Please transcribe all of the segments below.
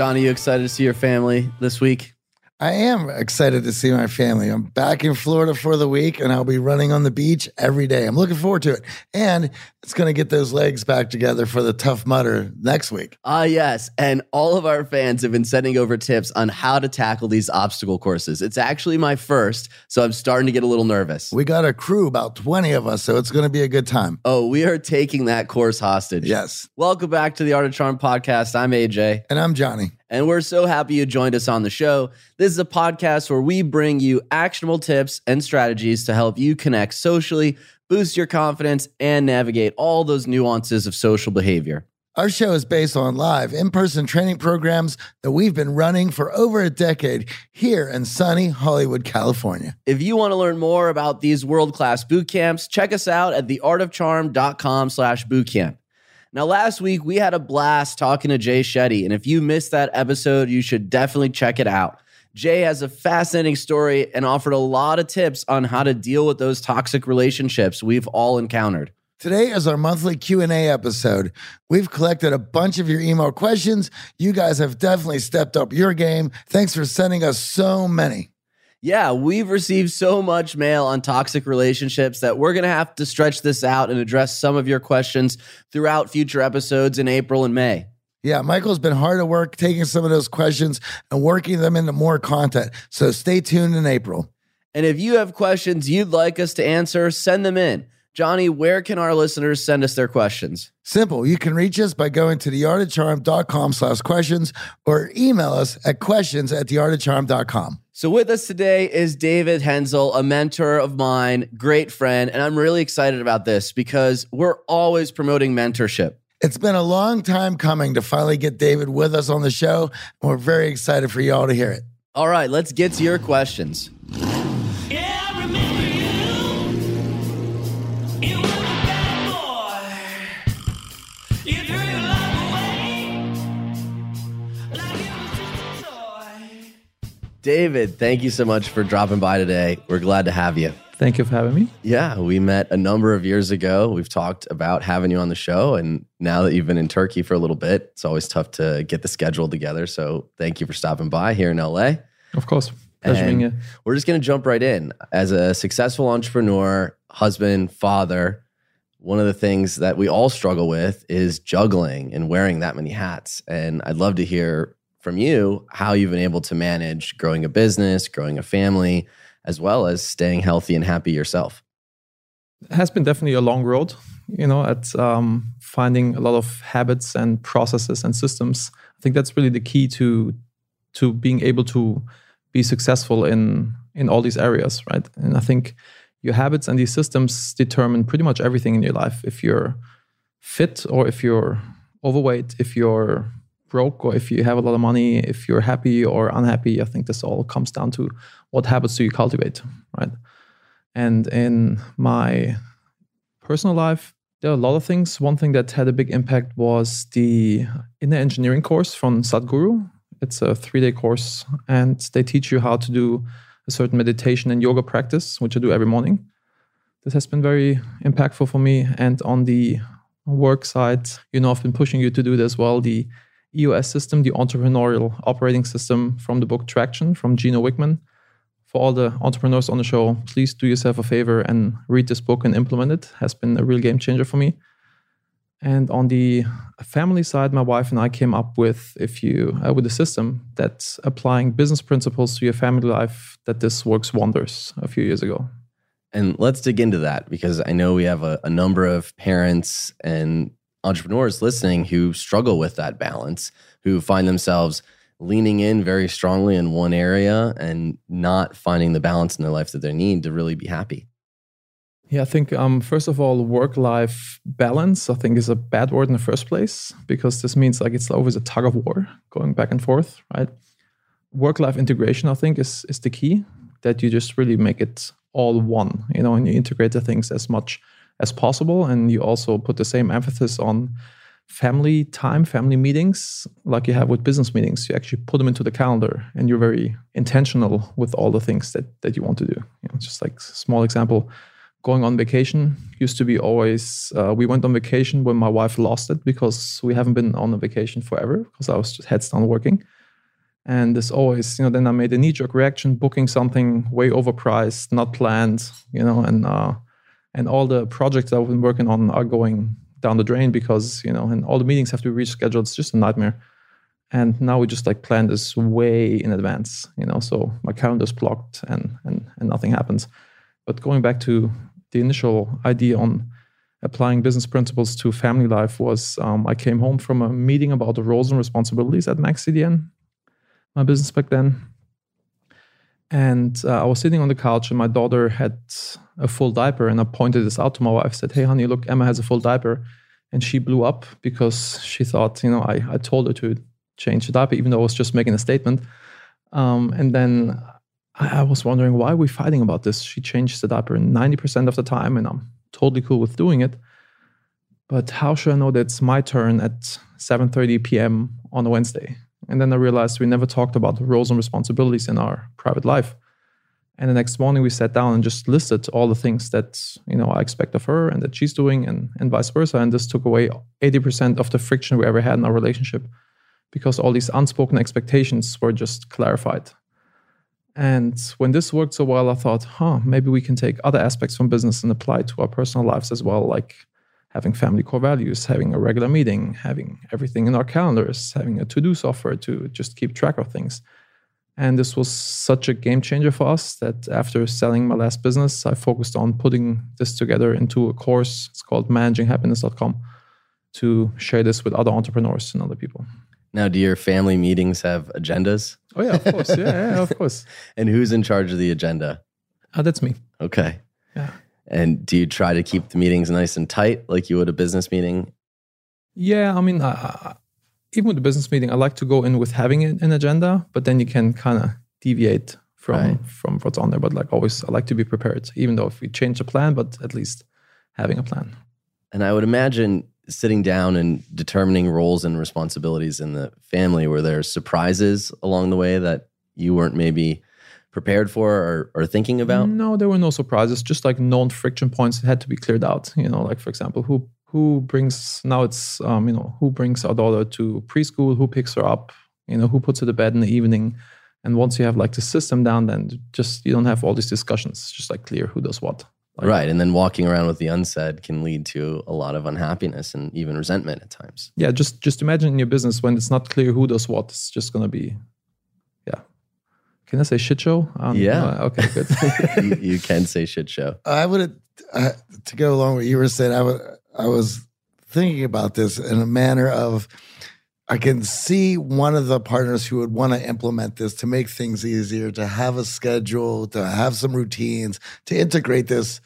Johnny, you excited to see your family this week? I am excited to see my family. I'm back in Florida for the week and I'll be running on the beach every day. I'm looking forward to it. And it's going to get those legs back together for the Tough Mudder next week. Ah, yes. And all of our fans have been sending over tips on how to tackle these obstacle courses. It's actually my first, so I'm starting to get a little nervous. We got a crew, about 20 of us, so it's going to be a good time. Oh, we are taking that course hostage. Yes. Welcome back to the Art of Charm podcast. I'm AJ. And I'm Johnny. And we're so happy you joined us on the show. This is a podcast where we bring you actionable tips and strategies to help you connect socially, boost your confidence, and navigate all those nuances of social behavior. Our show is based on live in person training programs that we've been running for over a decade here in sunny Hollywood, California. If you want to learn more about these world class boot camps, check us out at theartofcharm.com slash bootcamp. Now, last week we had a blast talking to Jay Shetty, and if you missed that episode, you should definitely check it out. Jay has a fascinating story and offered a lot of tips on how to deal with those toxic relationships we've all encountered. Today is our monthly Q&A episode. We've collected a bunch of your email questions. You guys have definitely stepped up your game. Thanks for sending us so many. Yeah, we've received so much mail on toxic relationships that we're going to have to stretch this out and address some of your questions throughout future episodes in April and May. Yeah, Michael's been hard at work taking some of those questions and working them into more content. So stay tuned in April. And if you have questions you'd like us to answer, send them in. Johnny, where can our listeners send us their questions? Simple. You can reach us by going to theartofcharm.com slash questions or email us at questions at theartofcharm.com. So with us today is David Henzel, a mentor of mine, great friend, and I'm really excited about this because we're always promoting mentorship. It's been a long time coming to finally get David with us on the show, we're very excited for y'all to hear it. All right, let's get to your questions. David, thank you so much for dropping by today. We're glad to have you. Thank you for having me. Yeah, we met a number of years ago. We've talked about having you on the show. And now that you've been in Turkey for a little bit, it's always tough to get the schedule together. So thank you for stopping by here in LA. Of course. Pleasure being here. We're just going to jump right in. As a successful entrepreneur, husband, father, one of the things that we all struggle with is juggling and wearing that many hats. And I'd love to hear from you how you've been able to manage growing a business, growing a family, as well as staying healthy and happy yourself. It has been definitely a long road, you know, at um, finding a lot of habits and processes and systems. I think that's really the key to to being able to be successful in in all these areas, right? And I think your habits and these systems determine pretty much everything in your life. If you're fit or if you're overweight, if you're broke or if you have a lot of money, if you're happy or unhappy, I think this all comes down to what habits do you cultivate, right? And in my personal life, there are a lot of things. One thing that had a big impact was the inner engineering course from Sadhguru. It's a three day course, and they teach you how to do a certain meditation and yoga practice, which I do every morning. This has been very impactful for me. And on the work side, you know, I've been pushing you to do this well. The EOS system, the entrepreneurial operating system from the book Traction from Gino Wickman. For all the entrepreneurs on the show, please do yourself a favor and read this book and implement it. it has been a real game changer for me. And on the family side, my wife and I came up with if you uh, with a system that's applying business principles to your family life that this works wonders a few years ago. And let's dig into that because I know we have a, a number of parents and entrepreneurs listening who struggle with that balance, who find themselves leaning in very strongly in one area and not finding the balance in their life that they need to really be happy? Yeah, I think um, first of all, work-life balance. I think is a bad word in the first place because this means like it's always a tug of war going back and forth, right? Work-life integration, I think, is is the key. That you just really make it all one, you know, and you integrate the things as much as possible, and you also put the same emphasis on family time, family meetings, like you have with business meetings. You actually put them into the calendar, and you're very intentional with all the things that that you want to do. You know, just like small example going on vacation used to be always uh, we went on vacation when my wife lost it because we haven't been on a vacation forever because i was just heads down working and there's always you know then i made a knee-jerk reaction booking something way overpriced not planned you know and uh, and all the projects i've been working on are going down the drain because you know and all the meetings have to be rescheduled. It's just a nightmare. And now we just like plan this way in advance you know so my calendar's blocked and and, and nothing happens. But going back to the initial idea on applying business principles to family life was um, I came home from a meeting about the roles and responsibilities at Max CDN, my business back then. And uh, I was sitting on the couch, and my daughter had a full diaper. And I pointed this out to my wife. Said, "Hey, honey, look, Emma has a full diaper," and she blew up because she thought, you know, I, I told her to change the diaper, even though I was just making a statement. Um, and then I, was wondering why are we fighting about this? She changed the diaper 90% of the time, and I'm totally cool with doing it. But how should I know that it's my turn at 7:30 p.m. on a Wednesday? And then I realized we never talked about roles and responsibilities in our private life. And the next morning we sat down and just listed all the things that you know I expect of her and that she's doing, and and vice versa. And this took away 80% of the friction we ever had in our relationship because all these unspoken expectations were just clarified. And when this worked so well, I thought, huh, maybe we can take other aspects from business and apply to our personal lives as well, like having family core values, having a regular meeting, having everything in our calendars, having a to do software to just keep track of things. And this was such a game changer for us that after selling my last business, I focused on putting this together into a course. It's called managinghappiness.com to share this with other entrepreneurs and other people. Now, do your family meetings have agendas? Oh yeah, of course. Yeah, yeah of course. and who's in charge of the agenda? Oh, that's me. Okay. Yeah. And do you try to keep the meetings nice and tight, like you would a business meeting? Yeah, I mean, uh, even with the business meeting, I like to go in with having an agenda, but then you can kind of deviate from right. from what's on there. But like always, I like to be prepared, even though if we change the plan, but at least having a plan. And I would imagine sitting down and determining roles and responsibilities in the family were there surprises along the way that you weren't maybe prepared for or, or thinking about no there were no surprises just like known friction points had to be cleared out you know like for example who who brings now it's um, you know who brings our daughter to preschool who picks her up you know who puts her to bed in the evening and once you have like the system down then just you don't have all these discussions it's just like clear who does what like, right. And then walking around with the unsaid can lead to a lot of unhappiness and even resentment at times. Yeah. Just just imagine in your business when it's not clear who does what, it's just going to be. Can I say shit show? Um, yeah. Uh, okay, good. you, you, can say shit show. I would, uh, to go along with what you were saying, I, would, I was thinking about this in a manner of, I can see one of the partners who would want to implement this to make things easier, to have a schedule, to have some routines, to integrate this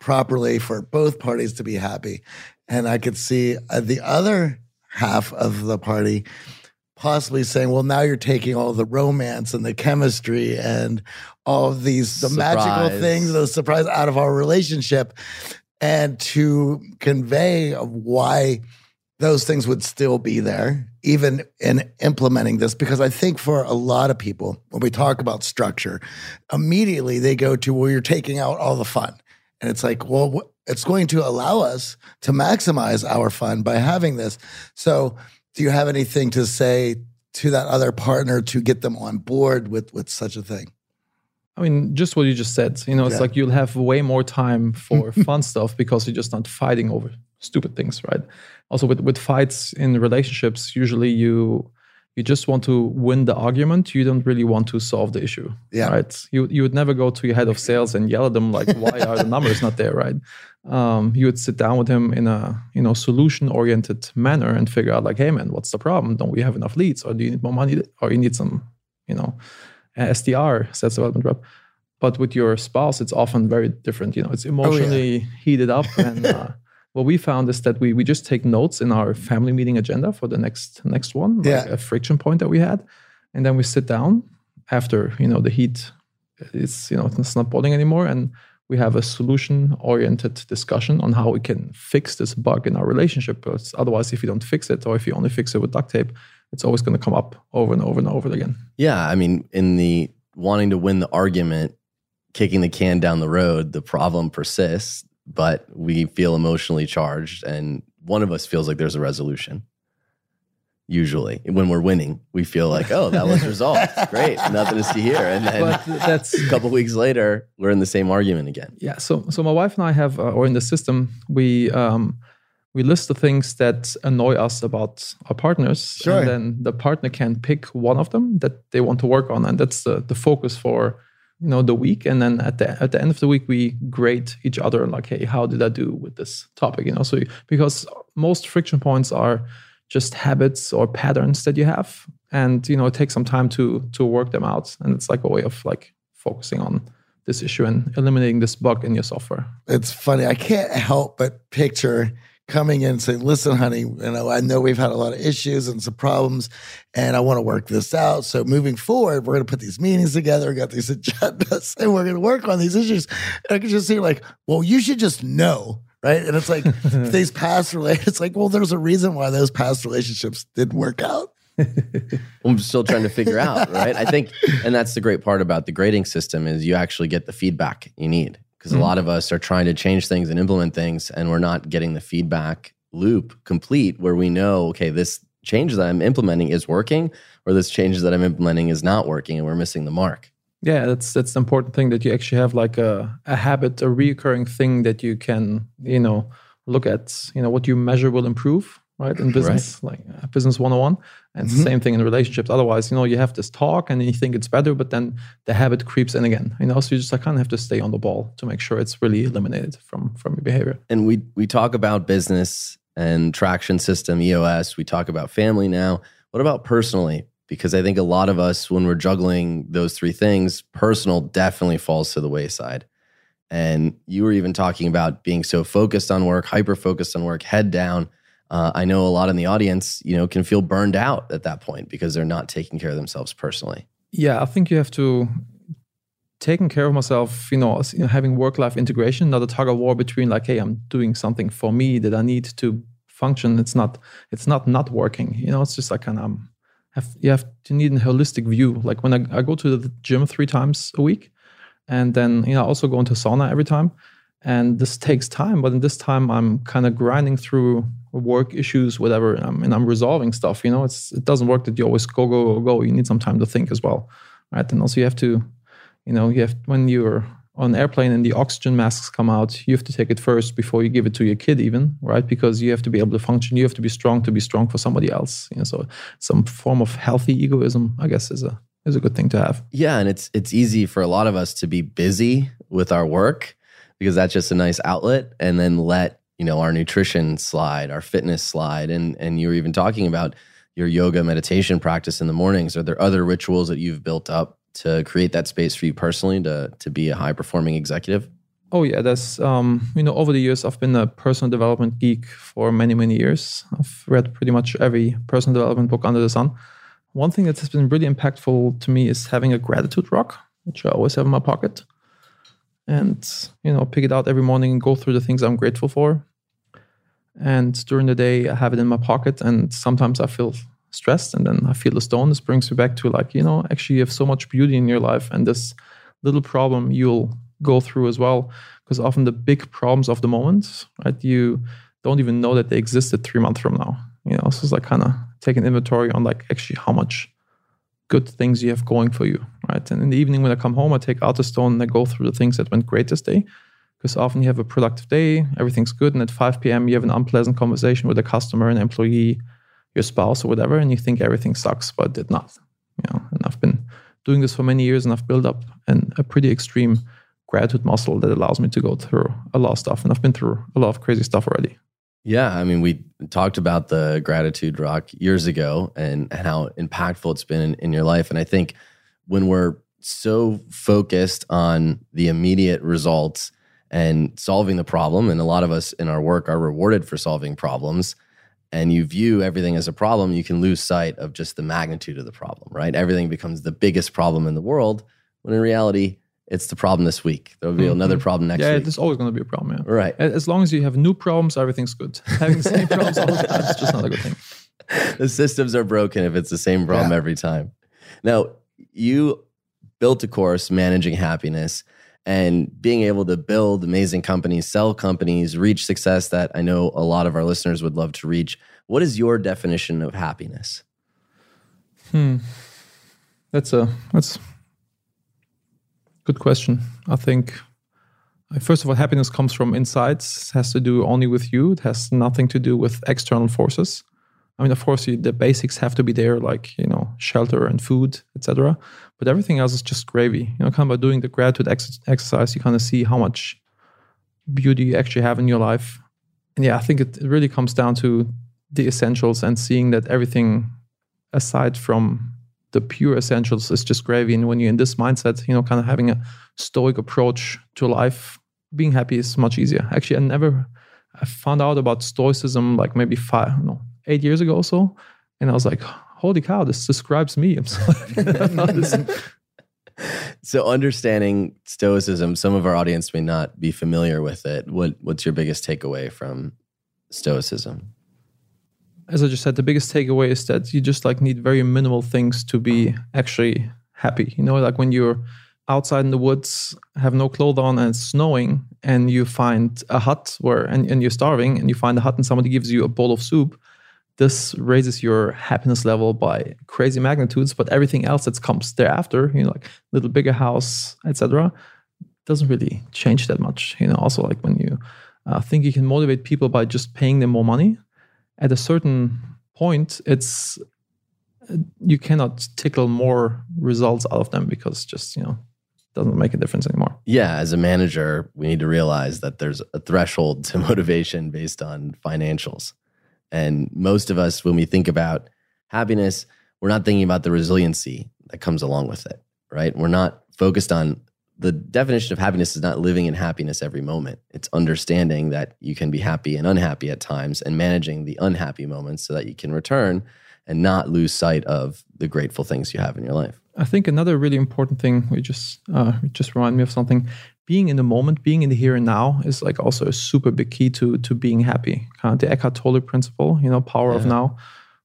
properly for both parties to be happy. And I could see uh, the other half of the party possibly saying, well, now you're taking all the romance and the chemistry and all of these, the surprise. magical things, the surprise out of our relationship. And to convey of why those things would still be there, even in implementing this. Because I think for a lot of people, when we talk about structure, immediately they go to, well, you're taking out all the fun. And it's like, well, it's going to allow us to maximize our fun by having this. So, do you have anything to say to that other partner to get them on board with with such a thing? I mean, just what you just said. You know, it's yeah. like you'll have way more time for fun stuff because you're just not fighting over stupid things, right? Also, with with fights in relationships, usually you you just want to win the argument you don't really want to solve the issue yeah right you you would never go to your head of sales and yell at them like why are the numbers not there right um, you would sit down with him in a you know solution oriented manner and figure out like hey man what's the problem don't we have enough leads or do you need more money or you need some you know sdr sales development rep but with your spouse it's often very different you know it's emotionally oh, yeah. heated up and uh, what we found is that we we just take notes in our family meeting agenda for the next next one yeah. like a friction point that we had and then we sit down after you know the heat it's you know it's not boiling anymore and we have a solution oriented discussion on how we can fix this bug in our relationship. Because otherwise, if you don't fix it, or if you only fix it with duct tape, it's always going to come up over and over and over again. Yeah. I mean, in the wanting to win the argument, kicking the can down the road, the problem persists, but we feel emotionally charged, and one of us feels like there's a resolution usually. When we're winning we feel like oh that was resolved. Great. Nothing to see here. And then that's a couple weeks later we're in the same argument again. Yeah. So so my wife and i have uh, or in the system we um we list the things that annoy us about our partners. Sure. and then the partner can pick one of them that they want to work on. And that's the, the focus for you know the week. And then at the at the end of the week we grade each other and like hey how did i do with this topic? You know so because most friction points are just habits or patterns that you have. And you know it takes some time to to work them out. And it's like a way of like focusing on this issue and eliminating this bug in your software. It's funny. I can't help but picture coming in and saying listen honey you know i know we've had a lot of issues and some problems and i want to work this out. So moving forward we're going to put these meetings together. We got these agendas and we're going to work on these issues. And i can just see like well you should just know right? And it's like these past relationships, it's like, well, there's a reason why those past relationships didn't work out. I'm still trying to figure out, right? I think, and that's the great part about the grading system is you actually get the feedback you need because mm-hmm. a lot of us are trying to change things and implement things, and we're not getting the feedback loop complete where we know, okay, this change that I'm implementing is working, or this change that I'm implementing is not working, and we're missing the mark. Yeah, that's that's the important thing that you actually have like a, a habit, a recurring thing that you can, you know, look at, you know, what you measure will improve, right? In business, right. like uh, business 101. And mm-hmm. same thing in relationships. Otherwise, you know, you have this talk and you think it's better, but then the habit creeps in again. You know, so you just like kind of have to stay on the ball to make sure it's really eliminated from from your behavior. And we we talk about business and traction system, EOS. We talk about family now. What about personally? Because I think a lot of us, when we're juggling those three things, personal definitely falls to the wayside. And you were even talking about being so focused on work, hyper focused on work, head down. Uh, I know a lot in the audience, you know, can feel burned out at that point because they're not taking care of themselves personally. Yeah, I think you have to taking care of myself, you know, having work life integration, not a tug of war between like, hey, I'm doing something for me that I need to function. It's not, it's not not working. You know, it's just like kind of have you have to need a holistic view. Like when I, I go to the gym three times a week, and then you know I also go into sauna every time, and this takes time. But in this time, I'm kind of grinding through work issues, whatever, and I'm, and I'm resolving stuff. You know, it's it doesn't work that you always go go go go. You need some time to think as well, right? And also you have to, you know, you have when you're on an airplane and the oxygen masks come out, you have to take it first before you give it to your kid, even right? Because you have to be able to function. You have to be strong to be strong for somebody else. You know, so some form of healthy egoism, I guess, is a is a good thing to have. Yeah, and it's it's easy for a lot of us to be busy with our work because that's just a nice outlet, and then let you know our nutrition slide, our fitness slide, and and you were even talking about your yoga meditation practice in the mornings. Are there other rituals that you've built up to create that space for you personally to to be a high performing executive? Oh yeah, that's um, you know over the years I've been a personal development geek for many many years. I've read pretty much every personal development book under the sun. One thing that has been really impactful to me is having a gratitude rock, which I always have in my pocket, and you know pick it out every morning and go through the things I'm grateful for. And during the day, I have it in my pocket, and sometimes I feel stressed and then I feel the stone. This brings me back to like, you know, actually you have so much beauty in your life and this little problem you'll go through as well. Because often the big problems of the moment, right, you don't even know that they existed three months from now. You know, so it's like kind of take an inventory on like actually how much good things you have going for you, right? And in the evening when I come home, I take out the stone and I go through the things that went great this day. Because often you have a productive day, everything's good, and at 5 p.m. you have an unpleasant conversation with a customer, an employee, your spouse or whatever, and you think everything sucks, but did not. You know, and I've been doing this for many years, and I've built up an, a pretty extreme gratitude muscle that allows me to go through a lot of stuff. And I've been through a lot of crazy stuff already. Yeah, I mean, we talked about the gratitude rock years ago and, and how impactful it's been in, in your life. And I think when we're so focused on the immediate results and solving the problem, and a lot of us in our work are rewarded for solving problems, and you view everything as a problem, you can lose sight of just the magnitude of the problem, right? Everything becomes the biggest problem in the world, when in reality, it's the problem this week. There'll be mm-hmm. another problem next yeah, week. Yeah, there's always going to be a problem. Yeah. Right. As long as you have new problems, everything's good. Having the same problems all the time is just not a good thing. The systems are broken if it's the same problem yeah. every time. Now, you built a course, Managing Happiness, and being able to build amazing companies, sell companies, reach success that I know a lot of our listeners would love to reach. What is your definition of happiness? Hmm. That's a that's Good question. I think, uh, first of all, happiness comes from inside. Has to do only with you. It has nothing to do with external forces. I mean, of course, you, the basics have to be there, like you know, shelter and food, etc. But everything else is just gravy. You know, kind of by doing the gratitude ex- exercise, you kind of see how much beauty you actually have in your life. And yeah, I think it, it really comes down to the essentials and seeing that everything aside from the pure essentials is just gravy. And when you're in this mindset, you know, kind of having a stoic approach to life, being happy is much easier. Actually, I never I found out about stoicism like maybe five, no, eight years ago or so. And I was like, holy cow, this describes me. so understanding stoicism, some of our audience may not be familiar with it. What what's your biggest takeaway from stoicism? as I just said, the biggest takeaway is that you just like need very minimal things to be actually happy. You know, like when you're outside in the woods, have no clothes on, and it's snowing, and you find a hut where and, and you're starving, and you find a hut, and somebody gives you a bowl of soup. This raises your happiness level by crazy magnitudes, but everything else that comes thereafter, you know, like little bigger house, etc., doesn't really change that much. You know, also like when you uh, think you can motivate people by just paying them more money, at a certain point, it's you cannot tickle more results out of them because just you know doesn't make a difference anymore. Yeah, as a manager, we need to realize that there's a threshold to motivation based on financials. And most of us, when we think about happiness, we're not thinking about the resiliency that comes along with it, right? We're not focused on the definition of happiness is not living in happiness every moment. It's understanding that you can be happy and unhappy at times and managing the unhappy moments so that you can return and not lose sight of the grateful things you have in your life. I think another really important thing we just uh, just remind me of something. Being in the moment, being in the here and now, is like also a super big key to to being happy. Kind of the Eckhart Tolle principle, you know, power yeah. of now.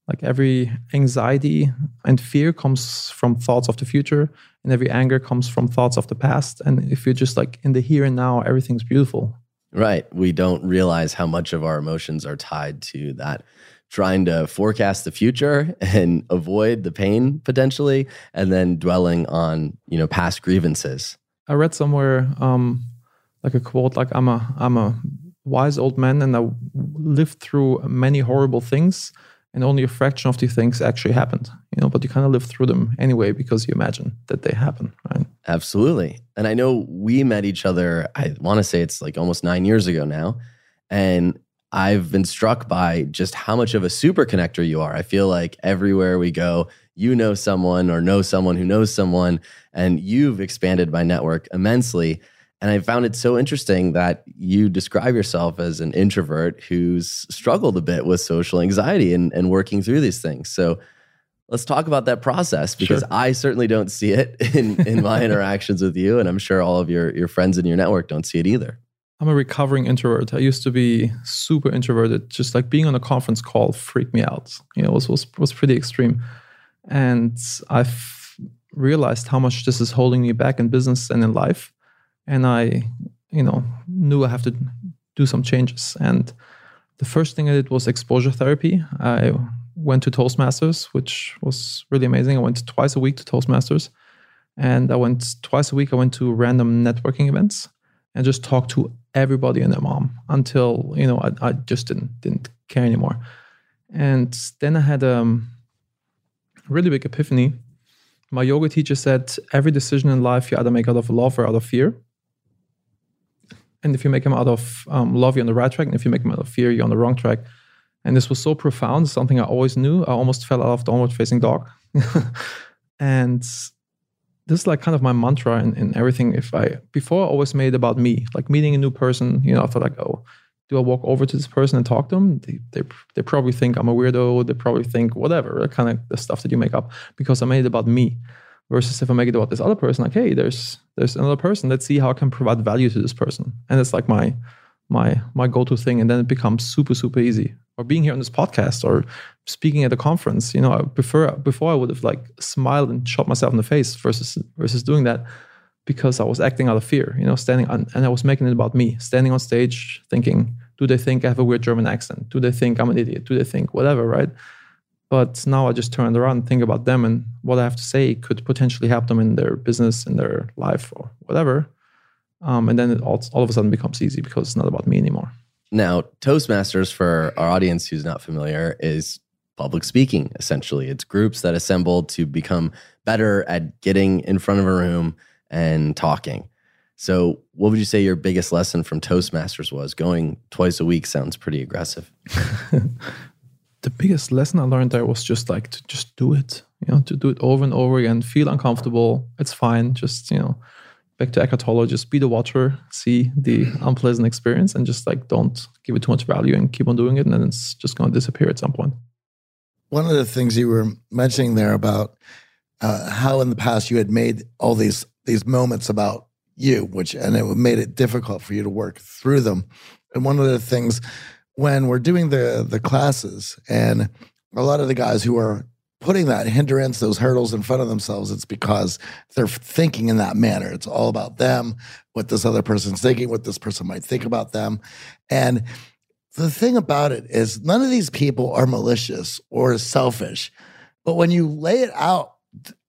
Like every anxiety and fear comes from thoughts of the future, and every anger comes from thoughts of the past. And if you're just like in the here and now, everything's beautiful. Right. We don't realize how much of our emotions are tied to that trying to forecast the future and avoid the pain potentially and then dwelling on you know past grievances i read somewhere um like a quote like i'm a i'm a wise old man and i lived through many horrible things and only a fraction of these things actually happened. You know but you kind of live through them anyway because you imagine that they happen right? Absolutely. And i know we met each other i want to say it's like almost nine years ago now and i've been struck by just how much of a super connector you are. I feel like everywhere we go you know someone or know someone who knows someone and you've expanded my network immensely and I found it so interesting that you describe yourself as an introvert who's struggled a bit with social anxiety and, and working through these things. So let's talk about that process because sure. I certainly don't see it in, in my interactions with you. And I'm sure all of your, your friends in your network don't see it either. I'm a recovering introvert. I used to be super introverted. Just like being on a conference call freaked me out. You know, it was, was, was pretty extreme. And I've realized how much this is holding me back in business and in life and I, you know, knew I have to do some changes. And the first thing I did was exposure therapy. I went to Toastmasters, which was really amazing. I went twice a week to Toastmasters, and I went twice a week. I went to random networking events and just talked to everybody and their mom until you know I, I just didn't didn't care anymore. And then I had um, really big epiphany. My yoga teacher said every decision in life you either make out of love or out of fear and if you make them out of um, love, you're on the right track, and if you make them out of fear, you're on the wrong track. And this was so profound, something I always knew. I almost fell out of downward facing dog. and this is like kind of my mantra in, in everything. If I before I always made about me, like meeting a new person, you know, I thought like, oh, do I walk over to this person and talk to them? They, they, they probably think I'm a weirdo. They probably think whatever, kind of the stuff that you make up because I made it about me. Versus if I make it about this other person, like, hey, there's there's another person. Let's see how I can provide value to this person. And it's like my my my go-to thing. And then it becomes super, super easy. Or being here on this podcast or speaking at a conference, you know, I prefer before I would have like smiled and shot myself in the face versus versus doing that because I was acting out of fear, you know, standing on, and I was making it about me, standing on stage, thinking, do they think I have a weird German accent? Do they think I'm an idiot? Do they think whatever, right? But now I just turn around and think about them and what I have to say could potentially help them in their business, in their life, or whatever. Um, and then it all, all of a sudden becomes easy because it's not about me anymore. Now, Toastmasters, for our audience who's not familiar, is public speaking essentially. It's groups that assemble to become better at getting in front of a room and talking. So, what would you say your biggest lesson from Toastmasters was? Going twice a week sounds pretty aggressive. the biggest lesson I learned there was just like to just do it, you know, to do it over and over again, feel uncomfortable. It's fine. Just, you know, back to Eckhart Tolle, just be the watcher, see the unpleasant experience, and just like don't give it too much value and keep on doing it. And then it's just going to disappear at some point. One of the things you were mentioning there about uh, how in the past you had made all these these moments about you, which and it made it difficult for you to work through them. And one of the things when we're doing the the classes and a lot of the guys who are putting that hindrance, those hurdles in front of themselves, it's because they're thinking in that manner. It's all about them, what this other person's thinking, what this person might think about them. And the thing about it is, none of these people are malicious or selfish. But when you lay it out,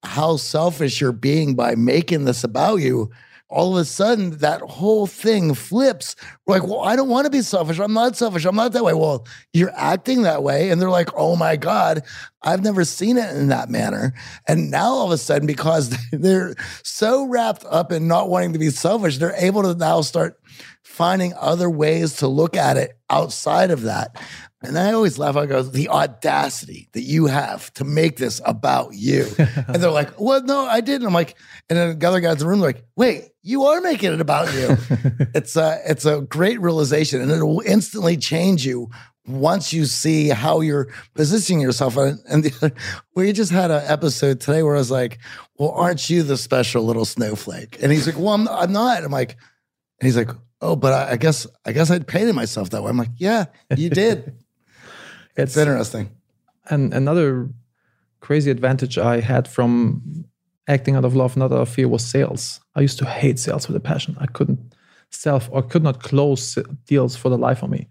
how selfish you're being by making this about you, all of a sudden that whole thing flips. We're like, well, I don't want to be selfish. I'm not selfish. I'm not that way. Well, you're acting that way. And they're like, oh my God, I've never seen it in that manner. And now all of a sudden, because they're so wrapped up in not wanting to be selfish, they're able to now start finding other ways to look at it outside of that. And I always laugh. I go, the audacity that you have to make this about you. and they're like, well, no, I didn't. I'm like, and then the other guys in the room like, wait, you are making it about you. it's a, it's a great realization and it will instantly change you once you see how you're positioning yourself. And, and the, we just had an episode today where I was like, well, aren't you the special little snowflake? And he's like, well, I'm, I'm not. I'm like, and he's like, oh, but I, I guess, I guess I'd painted myself that way. I'm like, yeah, you did. It's interesting. And another crazy advantage I had from acting out of love, not out of fear, was sales. I used to hate sales with a passion. I couldn't sell or could not close deals for the life of me,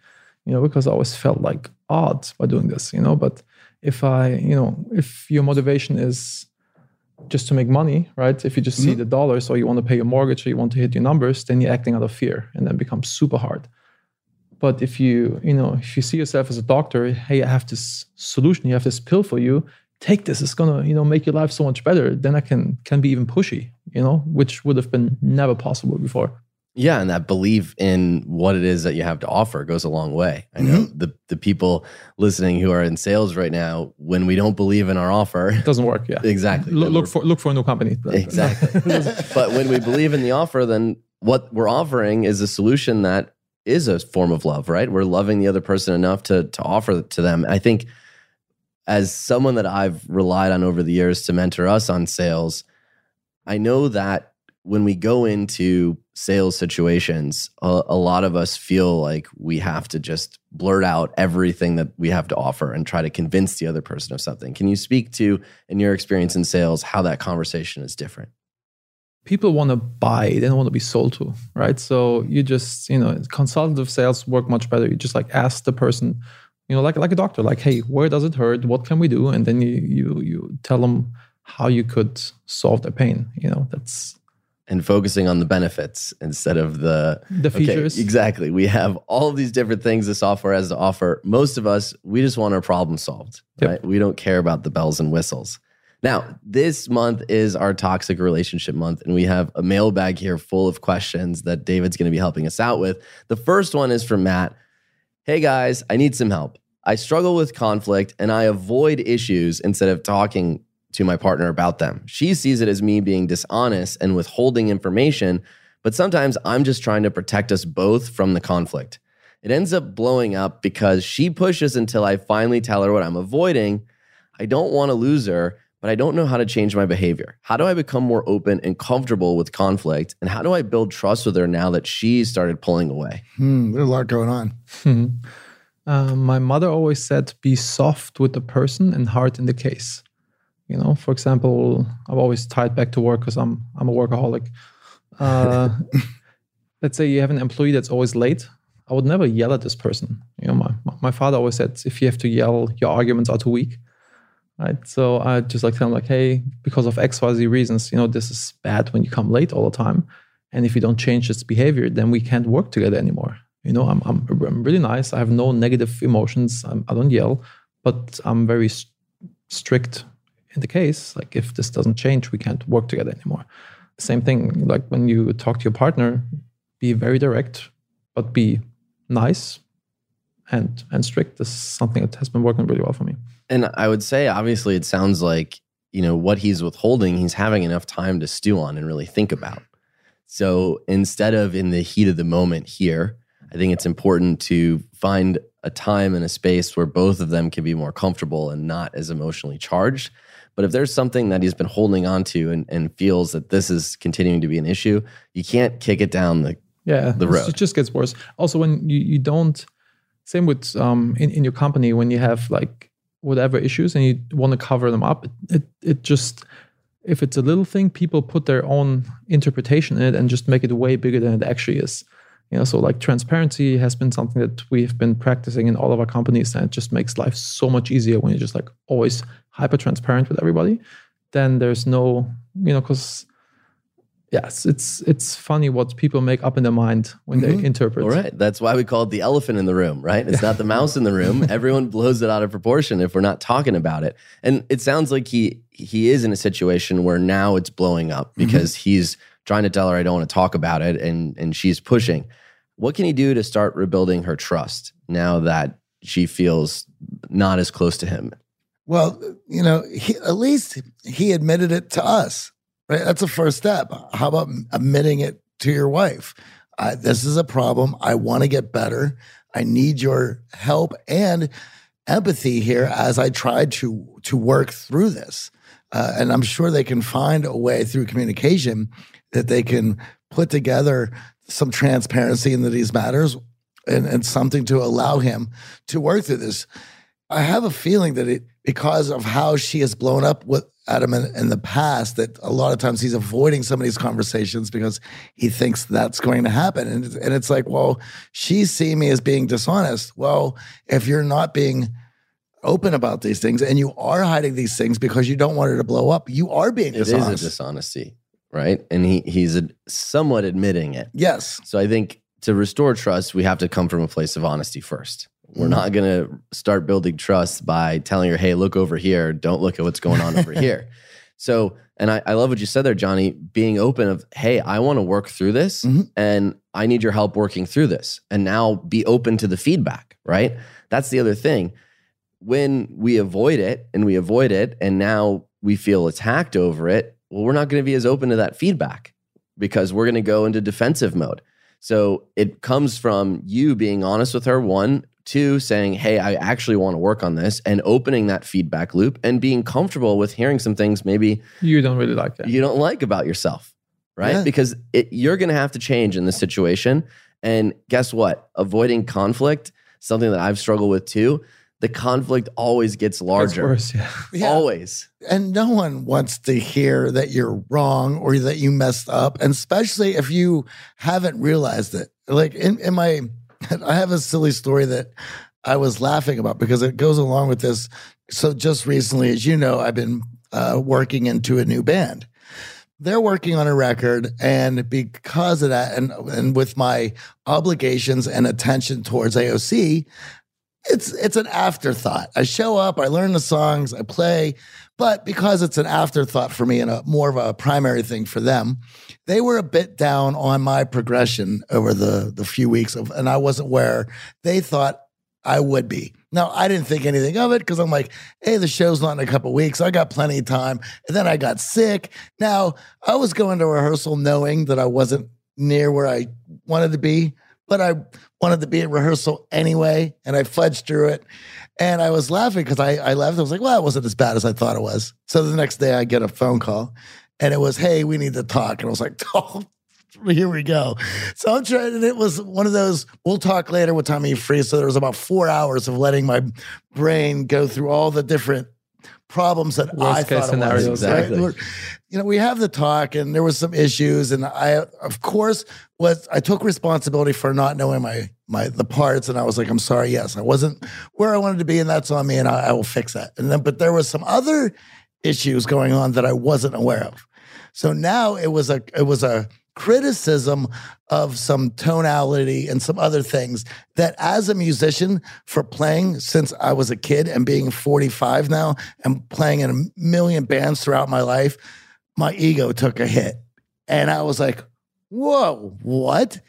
you know, because I always felt like odd by doing this, you know. But if I, you know, if your motivation is just to make money, right? If you just mm-hmm. see the dollars or you want to pay your mortgage or you want to hit your numbers, then you're acting out of fear and then becomes super hard. But if you, you know, if you see yourself as a doctor, hey, I have this solution, you have this pill for you, take this. It's gonna, you know, make your life so much better. Then I can can be even pushy, you know, which would have been never possible before. Yeah, and that belief in what it is that you have to offer goes a long way. I know mm-hmm. the the people listening who are in sales right now, when we don't believe in our offer, it doesn't work. Yeah, exactly. Look, look for look for a new company. Exactly. but when we believe in the offer, then what we're offering is a solution that is a form of love, right? We're loving the other person enough to to offer to them. I think as someone that I've relied on over the years to mentor us on sales, I know that when we go into sales situations, a, a, lot of us feel like we have to just blurt out everything that we have to offer and try to convince the other person of something. Can you speak to, in your experience in sales, how that conversation is different? people want to buy they don't want to be sold to right so you just you know consultative sales work much better you just like ask the person you know like like a doctor like hey where does it hurt what can we do and then you you you tell them how you could solve the pain you know that's and focusing on the benefits instead of the the features okay, exactly we have all of these different things the software has to offer most of us we just want our problem solved yep. right we don't care about the bells and whistles Now, this month is our toxic relationship month, and we have a mailbag here full of questions that David's going to be helping us out with. The first one is from Matt. Hey guys, I need some help. I struggle with conflict and I avoid issues instead of talking to my partner about them. She sees it as me being dishonest and withholding information, but sometimes I'm just trying to protect us both from the conflict. It ends up blowing up because she pushes until I finally tell her what I'm avoiding. I don't want to lose her, but I don't know how to change my behavior. How do I become more open and comfortable with conflict? And how do I build trust with her now that she started pulling away? Hmm, there's a lot going on. Uh, my mother always said, "Be soft with the person and hard in the case." You know, for example, I've always tied back to work because I'm I'm a workaholic. Uh, let's say you have an employee that's always late. I would never yell at this person. You know, my my father always said, "If you have to yell, your arguments are too weak." Right. So I just like tell them like, "Hey, because of X Y Z reasons, you know, this is bad when you come late all the time, and if you don't change this behavior, then we can't work together anymore." You know, I'm, I'm, I'm really nice. I have no negative emotions. I'm, I do not yell, but I'm very st- strict in the case. Like, if this doesn't change, we can't work together anymore. Same thing, like when you talk to your partner, be very direct, but be nice and and strict. This is something that has been working really well for me. And I would say, obviously, it sounds like you know what he's withholding. He's having enough time to stew on and really think about. So instead of in the heat of the moment here, I think it's important to find a time and a space where both of them can be more comfortable and not as emotionally charged. But if there's something that he's been holding on to and, and feels that this is continuing to be an issue, you can't kick it down the yeah the road. It just gets worse. Also, when you, you don't same with um in, in your company when you have like whatever issues and you want to cover them up, it, it it just if it's a little thing, people put their own interpretation in it and just make it way bigger than it actually is you know so like transparency has been something that we've been practicing in all of our companies and it just makes life so much easier when you're just like always hyper transparent with everybody then there's no you know because yes it's it's funny what people make up in their mind when mm-hmm. they interpret all right that's why we call it the elephant in the room right it's not the mouse in the room everyone blows it out of proportion if we're not talking about it and it sounds like he he is in a situation where now it's blowing up mm-hmm. because mm-hmm. he's trying to tell her I don't want to talk about it and and she's pushing. What can he do to start rebuilding her trust now that she feels not as close to him? Well, you know, he, at least he admitted it to us. Right? That's a first step. How about admitting it to your wife? I, this is a problem. I want to get better. I need your help and empathy here as I try to to work through this. Uh, and I'm sure they can find a way through communication that they can put together some transparency into these matters and, and something to allow him to work through this. I have a feeling that it because of how she has blown up with Adam in, in, the past, that a lot of times he's avoiding some of these conversations because he thinks that's going to happen. And, and it's like, well, she's seeing me as being dishonest. Well, if you're not being open about these things and you are hiding these things because you don't want her to blow up, you are being dishonest. It is a dishonesty right? And he he's somewhat admitting it. Yes. So I think to restore trust, we have to come from a place of honesty first. We're mm-hmm. not going to start building trust by telling her, "Hey, look over here. Don't look at what's going on over here." So, and I, I, love what you said there, Johnny. Being open of, "Hey, I want to work through this, mm-hmm. and I need your help working through this." And now be open to the feedback. Right. That's the other thing. When we avoid it and we avoid it, and now we feel attacked over it, well, we're not going to be as open to that feedback because we're going to go into defensive mode. So it comes from you being honest with her, one, two, saying, Hey, I actually want to work on this, and opening that feedback loop and being comfortable with hearing some things maybe you don't really like that. You don't like about yourself, right? Yeah. Because it, you're going to have to change in this situation. And guess what? Avoiding conflict, something that I've struggled with too the conflict always gets larger. Worse, yeah. yeah. Always. And no one wants to hear that you're wrong or that you messed up. And especially if you haven't realized it. Like in, in my, I have a silly story that I was laughing about because it goes along with this. So just recently, as you know, I've been uh, working into a new band. They're working on a record, and because of that, and and with my obligations and attention towards AOC, it's it's an afterthought. I show up, I learn the songs, I play, but because it's an afterthought for me and a more of a primary thing for them, they were a bit down on my progression over the the few weeks of, and I wasn't where they thought I would be. Now, I didn't think anything of it because I'm like, hey, the show's not in a couple weeks. I got plenty of time. And then I got sick. Now, I was going to rehearsal knowing that I wasn't near where I wanted to be, but I wanted to be at rehearsal anyway. And I fudged through it. And I was laughing because I, I left. I was like, well, it wasn't as bad as I thought it was. So the next day I get a phone call and it was, hey, we need to talk. And I was like, oh, here we go. So I'm trying, and it was one of those, we'll talk later. What time are you free? So there was about four hours of letting my brain go through all the different problems that Worst I thought it was. exactly. Right? You know, we have the talk, and there was some issues, and I, of course, was I took responsibility for not knowing my my the parts, and I was like, I'm sorry, yes, I wasn't where I wanted to be, and that's on me, and I, I will fix that. And then, but there was some other issues going on that I wasn't aware of. So now it was a it was a criticism of some tonality and some other things that as a musician for playing since I was a kid and being 45 now and playing in a million bands throughout my life, my ego took a hit. And I was like, whoa, what?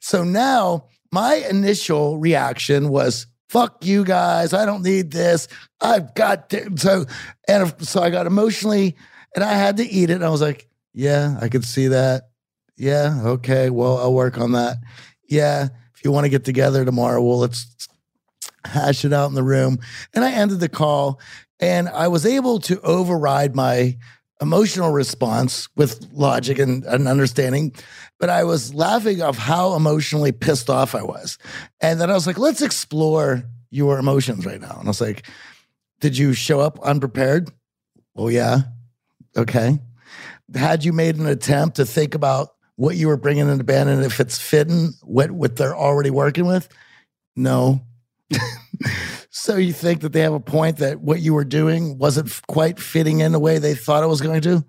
So now my initial reaction was, fuck you guys. I don't need this. I've got to. So, and so I got emotionally and I had to eat it. And I was like, yeah, I could see that. Yeah, okay. Well, I'll work on that. Yeah, if you want to get together tomorrow, well, let's hash it out in the room. And I ended the call and I was able to override my emotional response with logic and, and understanding. But I was laughing of how emotionally pissed off I was. And then I was like, let's explore your emotions right now. And I was like, did you show up unprepared? Oh, yeah. Okay. Had you made an attempt to think about what you were bringing in the band and if it's fitting what, what they're already working with? No. So you think that they have a point that what you were doing wasn't quite fitting in the way they thought it was going to?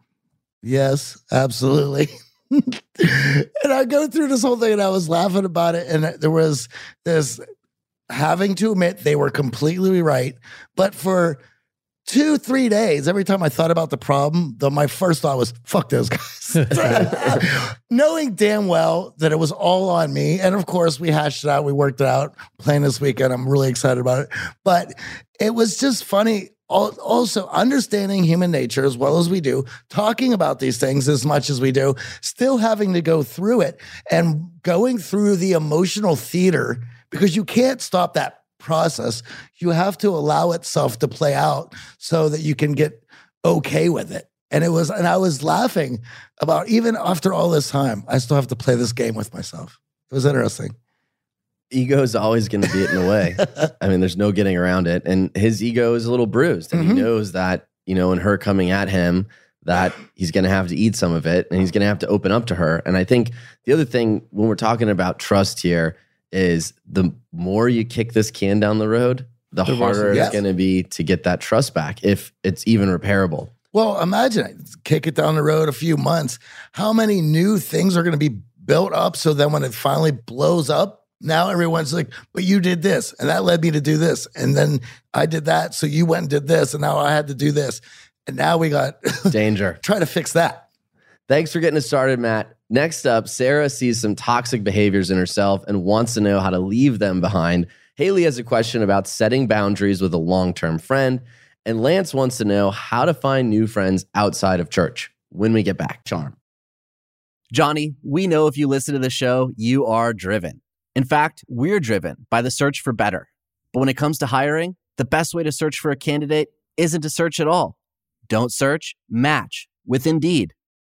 Yes, absolutely. and I go through this whole thing and I was laughing about it. And there was this having to admit they were completely right. But for two, three days, every time I thought about the problem, though my first thought was, fuck those guys. Knowing damn well that it was all on me. And of course, we hashed it out, we worked it out, playing this weekend. I'm really excited about it. But it was just funny. Also, understanding human nature as well as we do, talking about these things as much as we do, still having to go through it and going through the emotional theater because you can't stop that process. You have to allow itself to play out so that you can get okay with it. And it was, and I was laughing about even after all this time, I still have to play this game with myself. It was interesting. ego is always going to be in the way. I mean, there's no getting around it. And his ego is a little bruised, and Mhm. he knows that you know, in her coming at him, that he's going to have to eat some of it, and he's going to have to open up to her. And I think the other thing when we're talking about trust here is the more you kick this can down the road, the The harder it it's going to be to get that trust back, if it's even repairable. Well, imagine it. Kick it down the road a few months. How many new things are going to be built up so then when it finally blows up, now everyone's like, but you did this and that led me to do this. And then I did that. So you went and did this and now I had to do this. And now we got Danger. try to fix that. Thanks for getting us started, Matt. Next up, Sarah sees some toxic behaviors in herself and wants to know how to leave them behind. Haley has a question about setting boundaries with a long term friend. And Lance wants to know how to find new friends outside of church when we get back. Charm. Johnny, we know if you listen to the show, you are driven. In fact, we're driven by the search for better. But when it comes to hiring, the best way to search for a candidate isn't to search at all. Don't search, match with Indeed.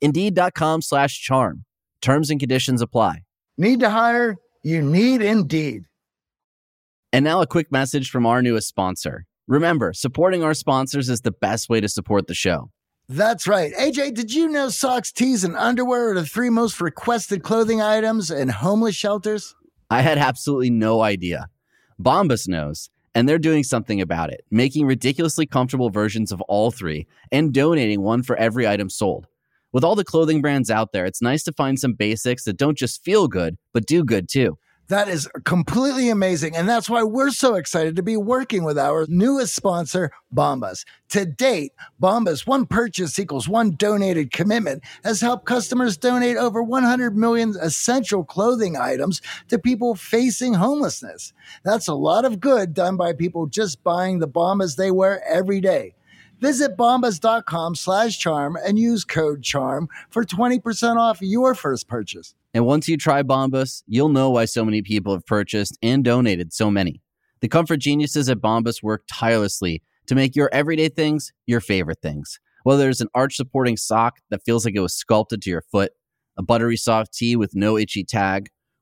Indeed.com slash charm. Terms and conditions apply. Need to hire? You need Indeed. And now a quick message from our newest sponsor. Remember, supporting our sponsors is the best way to support the show. That's right. AJ, did you know socks, tees, and underwear are the three most requested clothing items in homeless shelters? I had absolutely no idea. Bombas knows, and they're doing something about it, making ridiculously comfortable versions of all three and donating one for every item sold. With all the clothing brands out there, it's nice to find some basics that don't just feel good, but do good too. That is completely amazing. And that's why we're so excited to be working with our newest sponsor, Bombas. To date, Bombas, one purchase equals one donated commitment, has helped customers donate over 100 million essential clothing items to people facing homelessness. That's a lot of good done by people just buying the Bombas they wear every day. Visit bombas.com slash charm and use code CHARM for 20% off your first purchase. And once you try Bombas, you'll know why so many people have purchased and donated so many. The comfort geniuses at Bombas work tirelessly to make your everyday things your favorite things. Whether it's an arch supporting sock that feels like it was sculpted to your foot, a buttery soft tee with no itchy tag,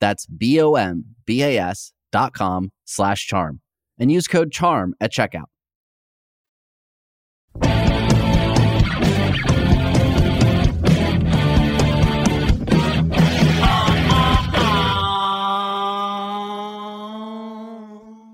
That's B-O-M-B-A-S dot com slash charm and use code CHARM at checkout.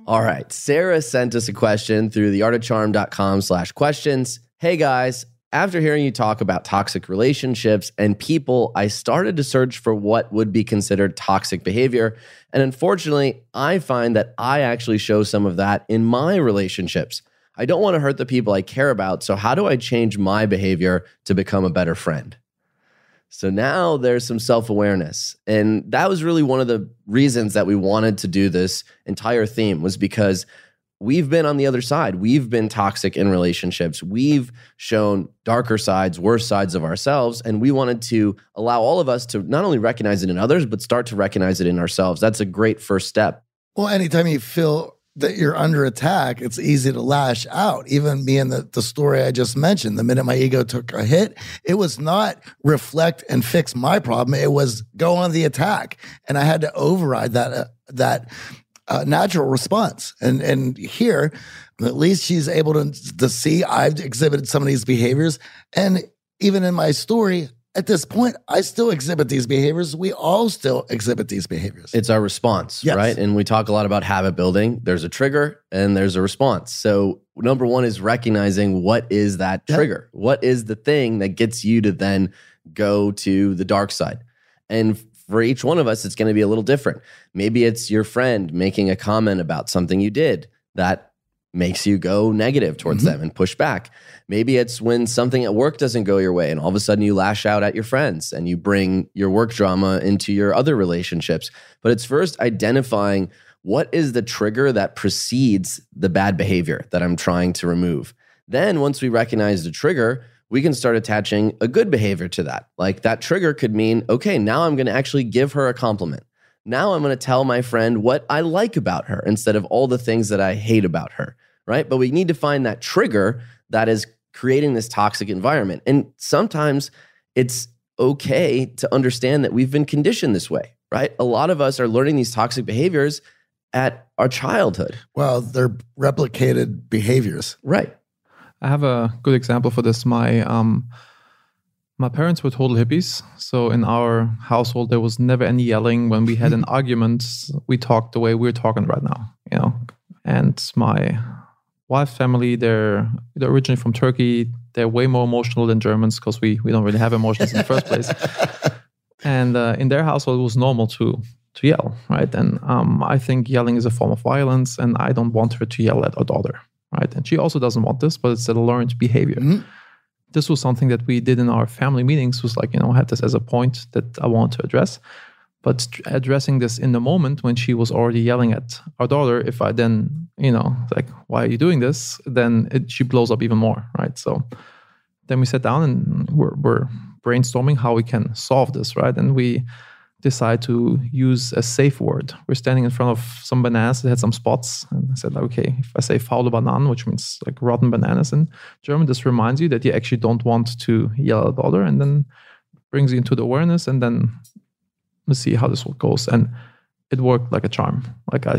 All right. Sarah sent us a question through theartofcharm.com slash questions. Hey guys, after hearing you talk about toxic relationships and people, I started to search for what would be considered toxic behavior. And unfortunately, I find that I actually show some of that in my relationships. I don't want to hurt the people I care about. So, how do I change my behavior to become a better friend? So now there's some self awareness. And that was really one of the reasons that we wanted to do this entire theme, was because we've been on the other side. We've been toxic in relationships. We've shown darker sides, worse sides of ourselves. And we wanted to allow all of us to not only recognize it in others, but start to recognize it in ourselves. That's a great first step. Well, anytime you feel that you're under attack, it's easy to lash out. Even me and the, the story I just mentioned, the minute my ego took a hit, it was not reflect and fix my problem. It was go on the attack. And I had to override that, uh, that uh, natural response. And, and here, at least she's able to, to see I've exhibited some of these behaviors. And even in my story, at this point, I still exhibit these behaviors. We all still exhibit these behaviors. It's our response, Yes. right? And we talk a lot about habit building. There's a trigger and there's a response. So, number one is recognizing what is that Yeah. trigger? What is the thing that gets you to then go to the dark side? And for each one of us, it's going to be a little different. Maybe it's your friend making a comment about something you did that makes you go negative towards Mhm. them and push back. Maybe it's when something at work doesn't go your way and all of a sudden you lash out at your friends and you bring your work drama into your other relationships. But it's first identifying what is the trigger that precedes the bad behavior that I'm trying to remove? Then, once we recognize the trigger, we can start attaching a good behavior to that. Like that trigger could mean, okay, now I'm going to actually give her a compliment. Now I'm going to tell my friend what I like about her instead of all the things that I hate about her, right? But we need to find that trigger that is creating this toxic environment. And sometimes it's okay to understand that we've been conditioned this way, right? A lot of us are learning these toxic behaviors at our childhood. Well, they're replicated behaviors. Right. I have a good example for this. My um, my parents were total hippies, so in our household there was never any yelling. When we had an argument, we talked the way we're talking right now, you know. And my wife's family, they're they're originally from Turkey. They're way more emotional than Germans because we we don't really have emotions in the first place. And uh, in their household, it was normal to to yell, right? And um, I think yelling is a form of violence, and I don't want her to yell at our daughter, right? And she also doesn't want this, but it's a learned behavior. Mhm. This was something that we did in our family meetings. Was like you know I had this as a point that I want to address, but addressing this in the moment when she was already yelling at our daughter, if I then you know like why are you doing this, then it, she blows up even more, right? So then we sat down and we're, we're brainstorming how we can solve this, right? And we decide to use a safe word. We're standing in front of some bananas that had some spots, and I said, okay, if I say faule Bananen, which means like rotten bananas in German, this reminds you that you actually don't want to yell at the other, and then brings you into the awareness, and then let's see how this goes. And it worked like a charm. Like I,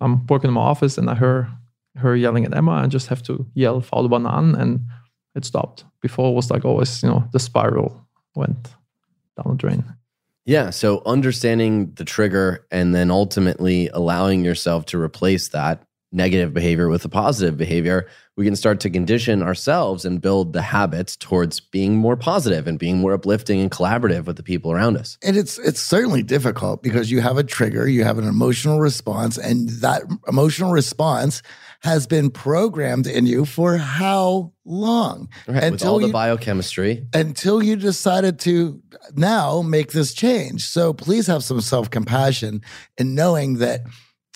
I'm working in my office, and I heard her yelling at Emma, and just have to yell faule Bananen, and it stopped. Before it was like always, you know, the spiral went down the drain. Yeah. So understanding the trigger and then ultimately allowing yourself to replace that negative behavior with a positive behavior, we can start to condition ourselves and build the habits towards being more positive and being more uplifting and collaborative with the people around us. And it's it's certainly difficult because you have a trigger, you have an emotional response, and that emotional response has been programmed in you for how long? Right. with all the you, biochemistry. until you decided to now make this change. So please have some self-compassion in knowing that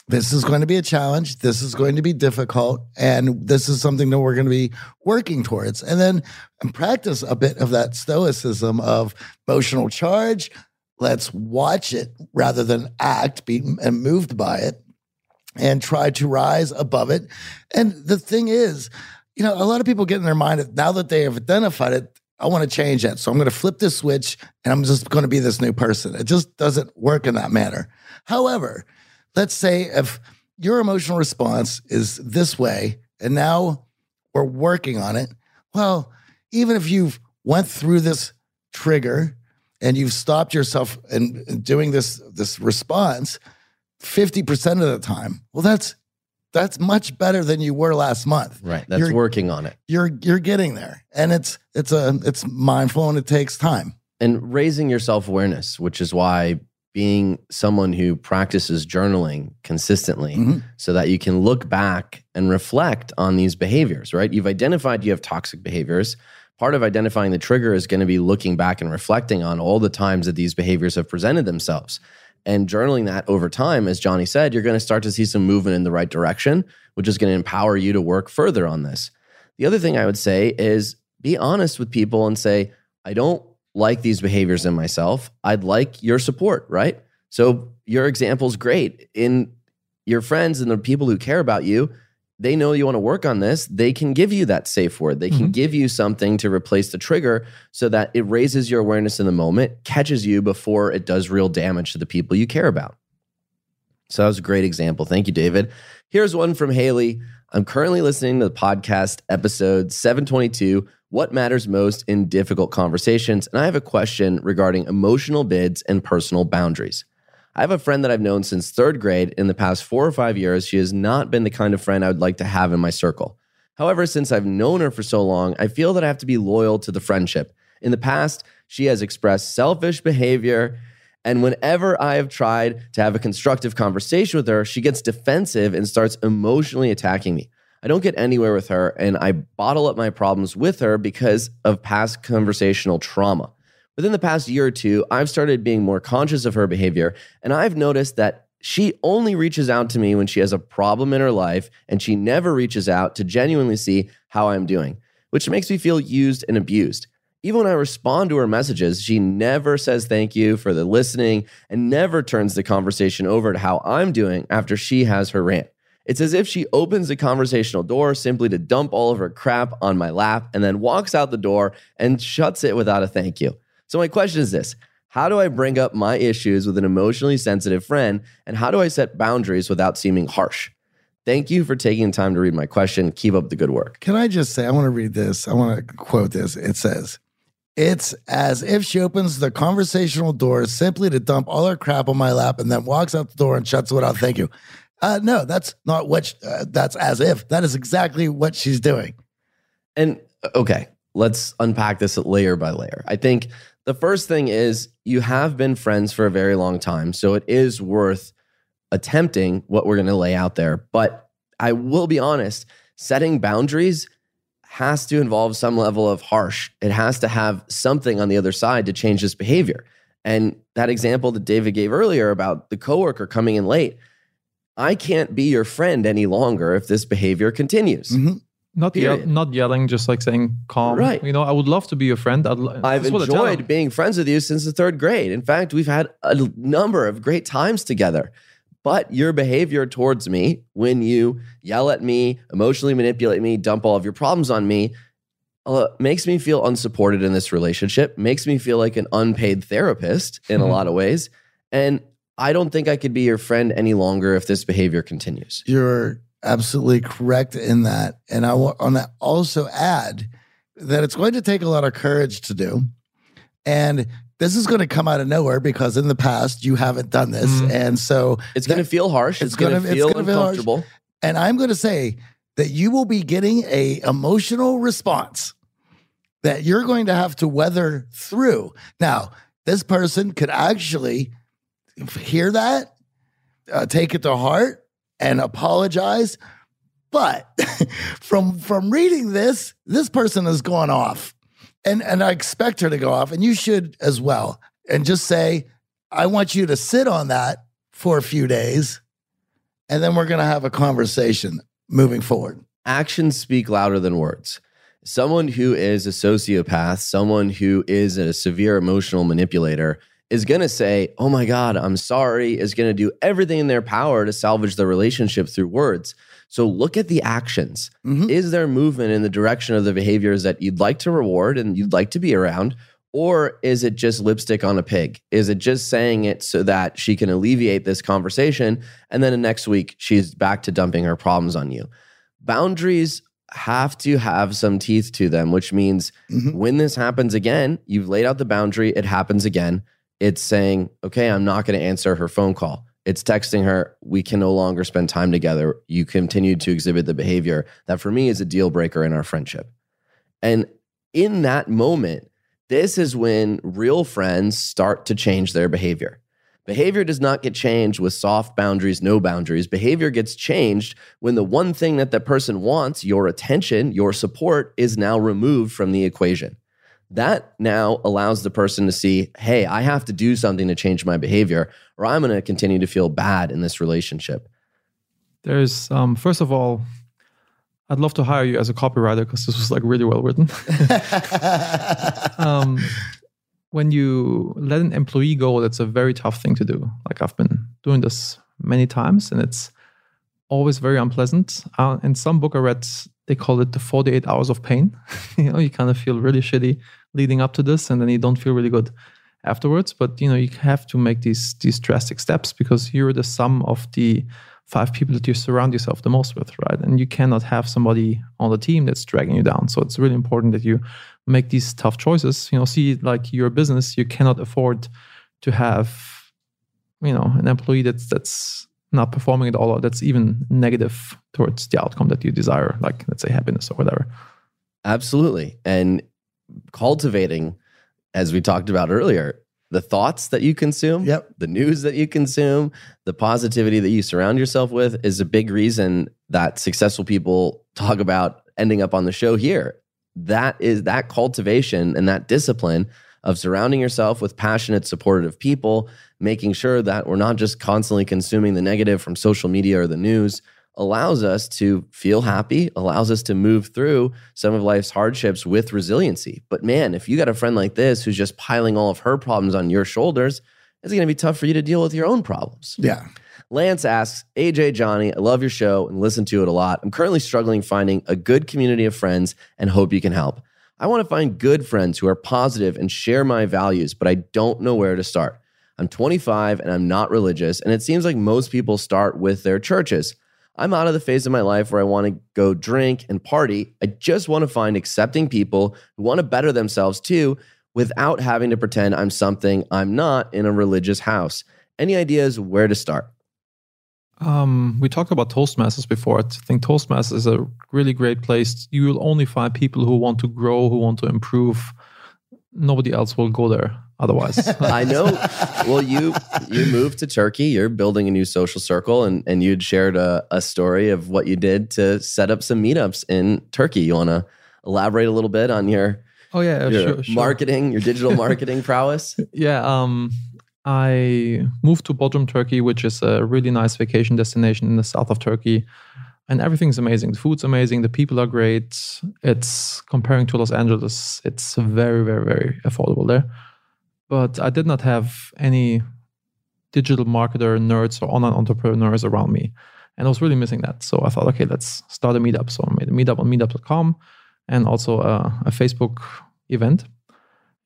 this is going to be a challenge. This is going to be difficult. And this is something that we're going to be working towards. And then and practice a bit of that stoicism of emotional charge. Let's watch it rather than act, be and moved by it, and try to rise above it. And the thing is, you know, a lot of people get in their mind that now that they have identified it, I want to change that. So I'm going to flip this switch and I'm just going to be this new person. It just doesn't work in that manner. However, let's say if your emotional response is this way and now we're working on it, well, even if you've went through this trigger and you've stopped yourself in doing this this response 50% of the time, well that's that's much better than you were last month Right. That's You're- working on it. you're you're getting there and it's it's a it's mindful and it takes time and raising your self awareness, which is why being someone who practices journaling consistently Mhm. so that you can look back and reflect on these behaviors, right? You've identified you have toxic behaviors. Part of identifying the trigger is going to be looking back and reflecting on all the times that these behaviors have presented themselves. And journaling that over time, as Johnny said, you're going to start to see some movement in the right direction, which is going to empower you to work further on this. The other thing I would say is be honest with people and say, I don't like these behaviors in myself. I'd like your support, right? So your example is great. In your friends and the people who care about you, they know you want to work on this. They can give you that safe word. They can Mhm. give you something to replace the trigger so that it raises your awareness in the moment, catches you before it does real damage to the people you care about. So that was a great example. Thank you, David. Here's one from Haley. I'm currently listening to the podcast episode 722 What Matters Most in Difficult Conversations? And I have a question regarding emotional bids and personal boundaries. I have a friend that I've known since third grade. In the past four or five years, she has not been the kind of friend I would like to have in my circle. However, since I've known her for so long, I feel that I have to be loyal to the friendship. In the past, she has expressed selfish behavior. And whenever I have tried to have a constructive conversation with her, she gets defensive and starts emotionally attacking me. I don't get anywhere with her, and I bottle up my problems with her because of past conversational trauma. Within the past year or two, I've started being more conscious of her behavior, and I've noticed that she only reaches out to me when she has a problem in her life, and she never reaches out to genuinely see how I'm doing, which makes me feel used and abused. Even when I respond to her messages, she never says thank you for the listening and never turns the conversation over to how I'm doing after she has her rant. It's as if she opens the conversational door simply to dump all of her crap on my lap and then walks out the door and shuts it without a thank you. So, my question is this How do I bring up my issues with an emotionally sensitive friend? And how do I set boundaries without seeming harsh? Thank you for taking time to read my question. Keep up the good work. Can I just say, I want to read this. I want to quote this. It says, It's as if she opens the conversational door simply to dump all her crap on my lap and then walks out the door and shuts it without thank you. Uh, no, that's not what, sh- uh, that's as if. That is exactly what she's doing. And uh, okay, let's unpack this layer by layer. I think the first thing is you have been friends for a very long time. So it is worth attempting what we're going to lay out there. But I will be honest, setting boundaries has to involve some level of harsh. It has to have something on the other side to change this behavior. And that example that David gave earlier about the coworker coming in late, I can't be your friend any longer if this behavior continues. Mhm. Not yell, not yelling, just like saying calm. Right. You know, I would love to be your friend. I'd, l- I've that's what I tell enjoyed being friends with you since the third grade. In fact, we've had a l- number of great times together. But your behavior towards me, when you yell at me, emotionally manipulate me, dump all of your problems on me, uh, makes me feel unsupported in this relationship, makes me feel like an unpaid therapist in a Mhm. lot of ways. And I don't think I could be your friend any longer if this behavior continues. You're absolutely correct in that. And I want to also add that it's going to take a lot of courage to do. And this is going to come out of nowhere because in the past you haven't done this. Mhm. And so, It's going to feel harsh. It's, it's going to feel gonna feel uncomfortable. and I'm going to say that you will be getting a emotional response that you're going to have to weather through. Now, this person could actually hear that, uh, take it to heart, and apologize. But from from reading this, this person has gone off, and and I expect her to go off, and you should as well. And just say, I want you to sit on that for a few days, and then we're to have a conversation moving forward. actions speak louder than words. Someone who is a sociopath, someone who is a severe emotional manipulator, is going to say, Oh my God, I'm sorry, is going to do everything in their power to salvage the relationship through words. So look at the actions. Mhm. Is there movement in the direction of the behaviors that you'd like to reward and you'd like to be around? Or is it just lipstick on a pig? Is it just saying it so that she can alleviate this conversation? And then the next week, she's back to dumping her problems on you boundaries have to have some teeth to them, which means Mhm. when this happens again, you've laid out the boundary, it happens again. It's saying, okay, I'm not going to answer her phone call. It's texting her, we can no longer spend time together. You continue to exhibit the behavior that for me is a deal breaker in our friendship. And in that moment, this is when real friends start to change their behavior. Behavior does not get changed with soft boundaries, no boundaries. Behavior gets changed when the one thing that that person wants, your attention, your support, is now removed from the equation. That now allows the person to see, hey, I have to do something to change my behavior, or I'm going to continue to feel bad in this relationship. There's um, first of all, I'd love to hire you as a copywriter because this was like really well written. um, when you let an employee go, that's a very tough thing to do. Like I've been doing this many times, and it's always very unpleasant. Uh, in some book I read, they call it the 48 hours of pain. you know, you kind of feel really shitty leading up to this, and then you don't feel really good afterwards. But you know, you have to make these these drastic steps because you're the sum of the five people that you surround yourself the most with, right? And you cannot have somebody on the team that's dragging you down. So it's really important that you make these tough choices. You know, see like your business, you cannot afford to have, you know, an employee that's that's not performing at all or that's even negative towards the outcome that you desire, like let's say happiness or whatever. Absolutely. And cultivating, as we talked about earlier, the thoughts that you consume, Yep. the news that you consume, the positivity that you surround yourself with is a big reason that successful people talk about ending up on the show here. That is that cultivation and that discipline of surrounding yourself with passionate, supportive people, making sure that we're not just constantly consuming the negative from social media or the news, allows us to feel happy, allows us to move through some of life's hardships with resiliency. But man, if you got a friend like this who's just piling all of her problems on your shoulders, it's going to be tough for you to deal with your own problems. Yeah. Lance asks, AJ Johnny, I love your show and listen to it a lot. I'm currently struggling finding a good community of friends and hope you can help. I want to find good friends who are positive and share my values, but I don't know where to start. I'm 25 and I'm not religious, and it seems like most people start with their churches. I'm out of the phase of my life where I want to go drink and party. I just want to find accepting people who want to better themselves too without having to pretend I'm something I'm not in a religious house. Any ideas where to start? Um, we talked about Toastmasters before. I think Toastmasters is a really great place. You will only find people who want to grow, who want to improve. Nobody else will go there otherwise. I know. Well, you you moved to Turkey. You're building a new social circle, and and you'd shared a, a story of what you did to set up some meetups in Turkey. You want to elaborate a little bit on your oh yeah, your sure, sure. marketing, your digital marketing prowess? Yeah, um, I moved to Bodrum, Turkey, which is a really nice vacation destination in the south of Turkey. And everything's amazing. The food's amazing. The people are great. It's comparing to Los Angeles, it's very, very, very affordable there. But I did not have any digital marketer nerds or online entrepreneurs around me. And I was really missing that. So I thought, okay, let's start a meetup. So I made a meetup on meetup.com and also a, a Facebook event.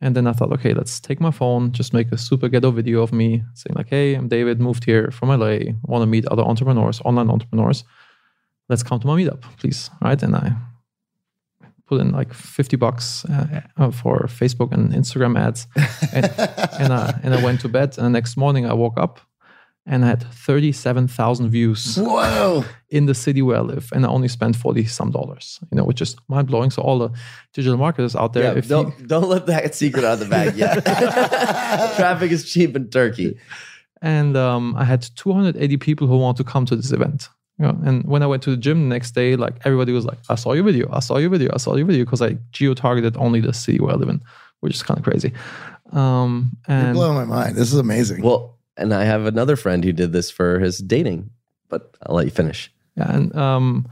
And then I thought, okay, let's take my phone, just make a super ghetto video of me saying, like, hey, I'm David, moved here from LA, want to meet other entrepreneurs, online entrepreneurs. Let's come to my meetup, please. Right. And I put in like 50 bucks uh, uh, for Facebook and Instagram ads. And, and, I, and I went to bed. And the next morning I woke up and I had 37,000 views Whoa. in the city where I live, and I only spent 40 some dollars, you know, which is mind blowing. So, all the digital marketers out there, Yeah, if don't you, don't let that secret out of the bag yet. Traffic is cheap in Turkey. and um, I had 280 people who want to come to this event. You know, and when I went to the gym the next day, like everybody was like, I saw your video, I saw your video, I saw your video, because I geo targeted only the city where I live in, which is kind of crazy. Um, You're and blowing my mind. This is amazing. Well, and I have another friend who did this for his dating, but I'll let you finish. Yeah, and um,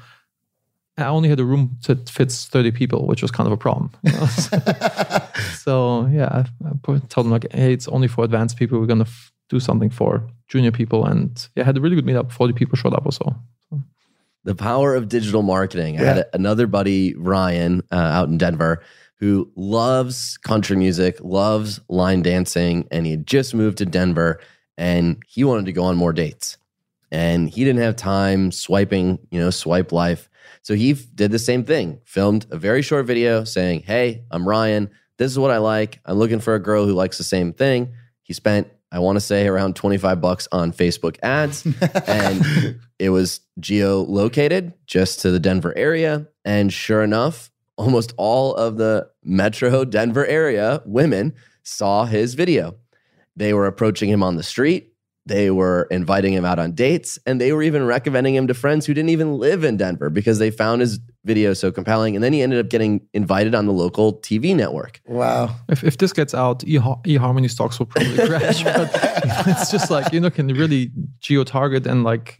I only had a room that fits 30 people, which was kind of a problem. you know? so yeah, I, I told them like, hey, it's only for advanced people. We're gonna f- do something for junior people, and yeah, I had a really good meetup. 40 people showed up or so. The power of digital marketing. I had another buddy, Ryan, uh, out in Denver, who loves country music, loves line dancing, and he had just moved to Denver and he wanted to go on more dates. And he didn't have time swiping, you know, swipe life. So he f- did the same thing, filmed a very short video saying, Hey, I'm Ryan. This is what I like. I'm looking for a girl who likes the same thing. He spent, I want to say, around 25 bucks on Facebook ads. and it was geolocated just to the Denver area. And sure enough, almost all of the metro Denver area women saw his video. They were approaching him on the street. They were inviting him out on dates, and they were even recommending him to friends who didn't even live in Denver because they found his video so compelling. And then he ended up getting invited on the local TV network. wow. If, if this gets out, e eHarmony stocks will probably crash. But it's just like you know can really geo target and like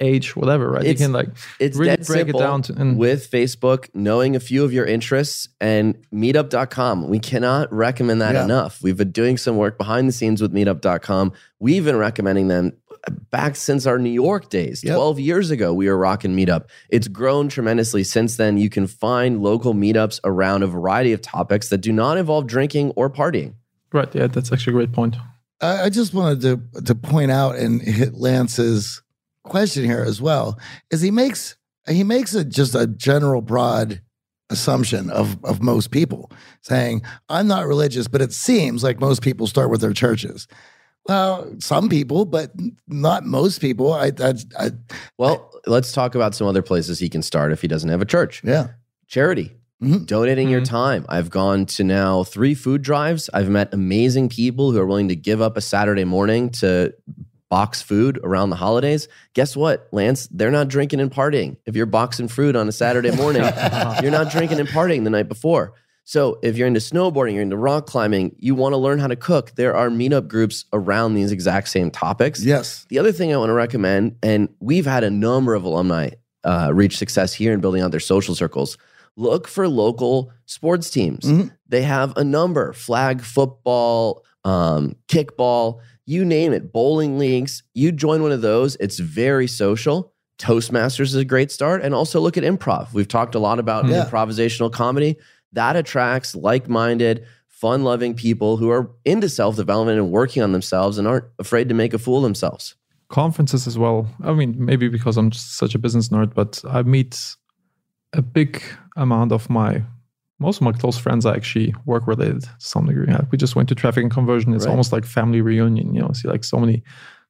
age whatever, right? It's- you can like It's really dead break simple it down to and with Facebook, knowing a few of your interests and meetup.com. We cannot recommend that Yeah. enough. We've been doing some work behind the scenes with meetup.com. We've been recommending them back since our New York days. Yep. 12 years ago, we were rocking Meetup. It's grown tremendously since then. You can find local meetups around a variety of topics that do not involve drinking or partying. right, yeah, that's actually a great point. I, I just wanted to to point out and hit Lance's question here as well. Is he makes he makes it just a general broad assumption of of most people saying I'm not religious, but it seems like most people start with their churches. Well, some people, but not most people. I, I, I Well, let's talk about some other places he can start if he doesn't have a church. yeah. charity Mhm. donating your Mhm. time i've gone to now three food drives i've met amazing people who are willing to give up a saturday morning to box food around the holidays guess what lance they're not drinking and partying if you're boxing food on a saturday morning you're not drinking and partying the night before So if you're into snowboarding, you're into rock climbing, you want to learn how to cook, there are meetup groups around these exact same topics. Yes. The other thing I want to recommend, and we've had a number of alumni uh, reach success here in building out their social circles. Look for local sports teams. Mhm. They have a number flag football, um, kickball, you name it, bowling leagues. You join one of those, it's very social. Toastmasters is a great start. And also look at improv. We've talked a lot about hmm. Yeah. improvisational comedy. That attracts like minded, fun loving people who are into self development and working on themselves and aren't afraid to make a fool of themselves. conferences as well. I mean, maybe because I'm just such a business nerd, but I meet a big amount of my most of my close friends are actually work related to some degree. Yeah, we just went to traffic and conversion. It's Right. almost like family reunion. You know, see like so many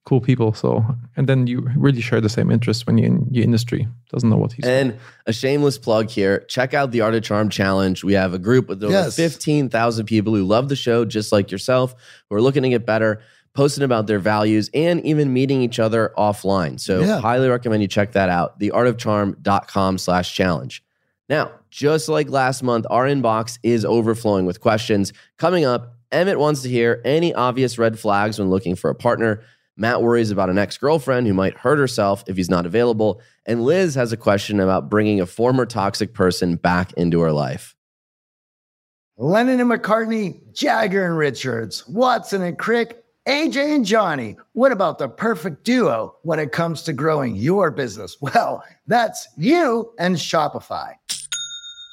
cool people. So and then you really share the same interests when you're in your industry. Doesn't know what he's And a shameless plug here check out the Art of Charm Challenge. We have a group with over Yes. 15,000 people who love the show, just like yourself, who are looking to get better, posting about their values, and even meeting each other offline. So, Yeah. highly recommend you check that out. Theartofcharm.com slash challenge. Now, just like last month, our inbox is overflowing with questions. Coming up, Emmett wants to hear any obvious red flags when looking for a partner. Matt worries about an ex girlfriend who might hurt herself if he's not available. And Liz has a question about bringing a former toxic person back into her life. Lennon and McCartney, Jagger and Richards, Watson and Crick, AJ and Johnny. What about the perfect duo when it comes to growing your business? Well, that's you and Shopify.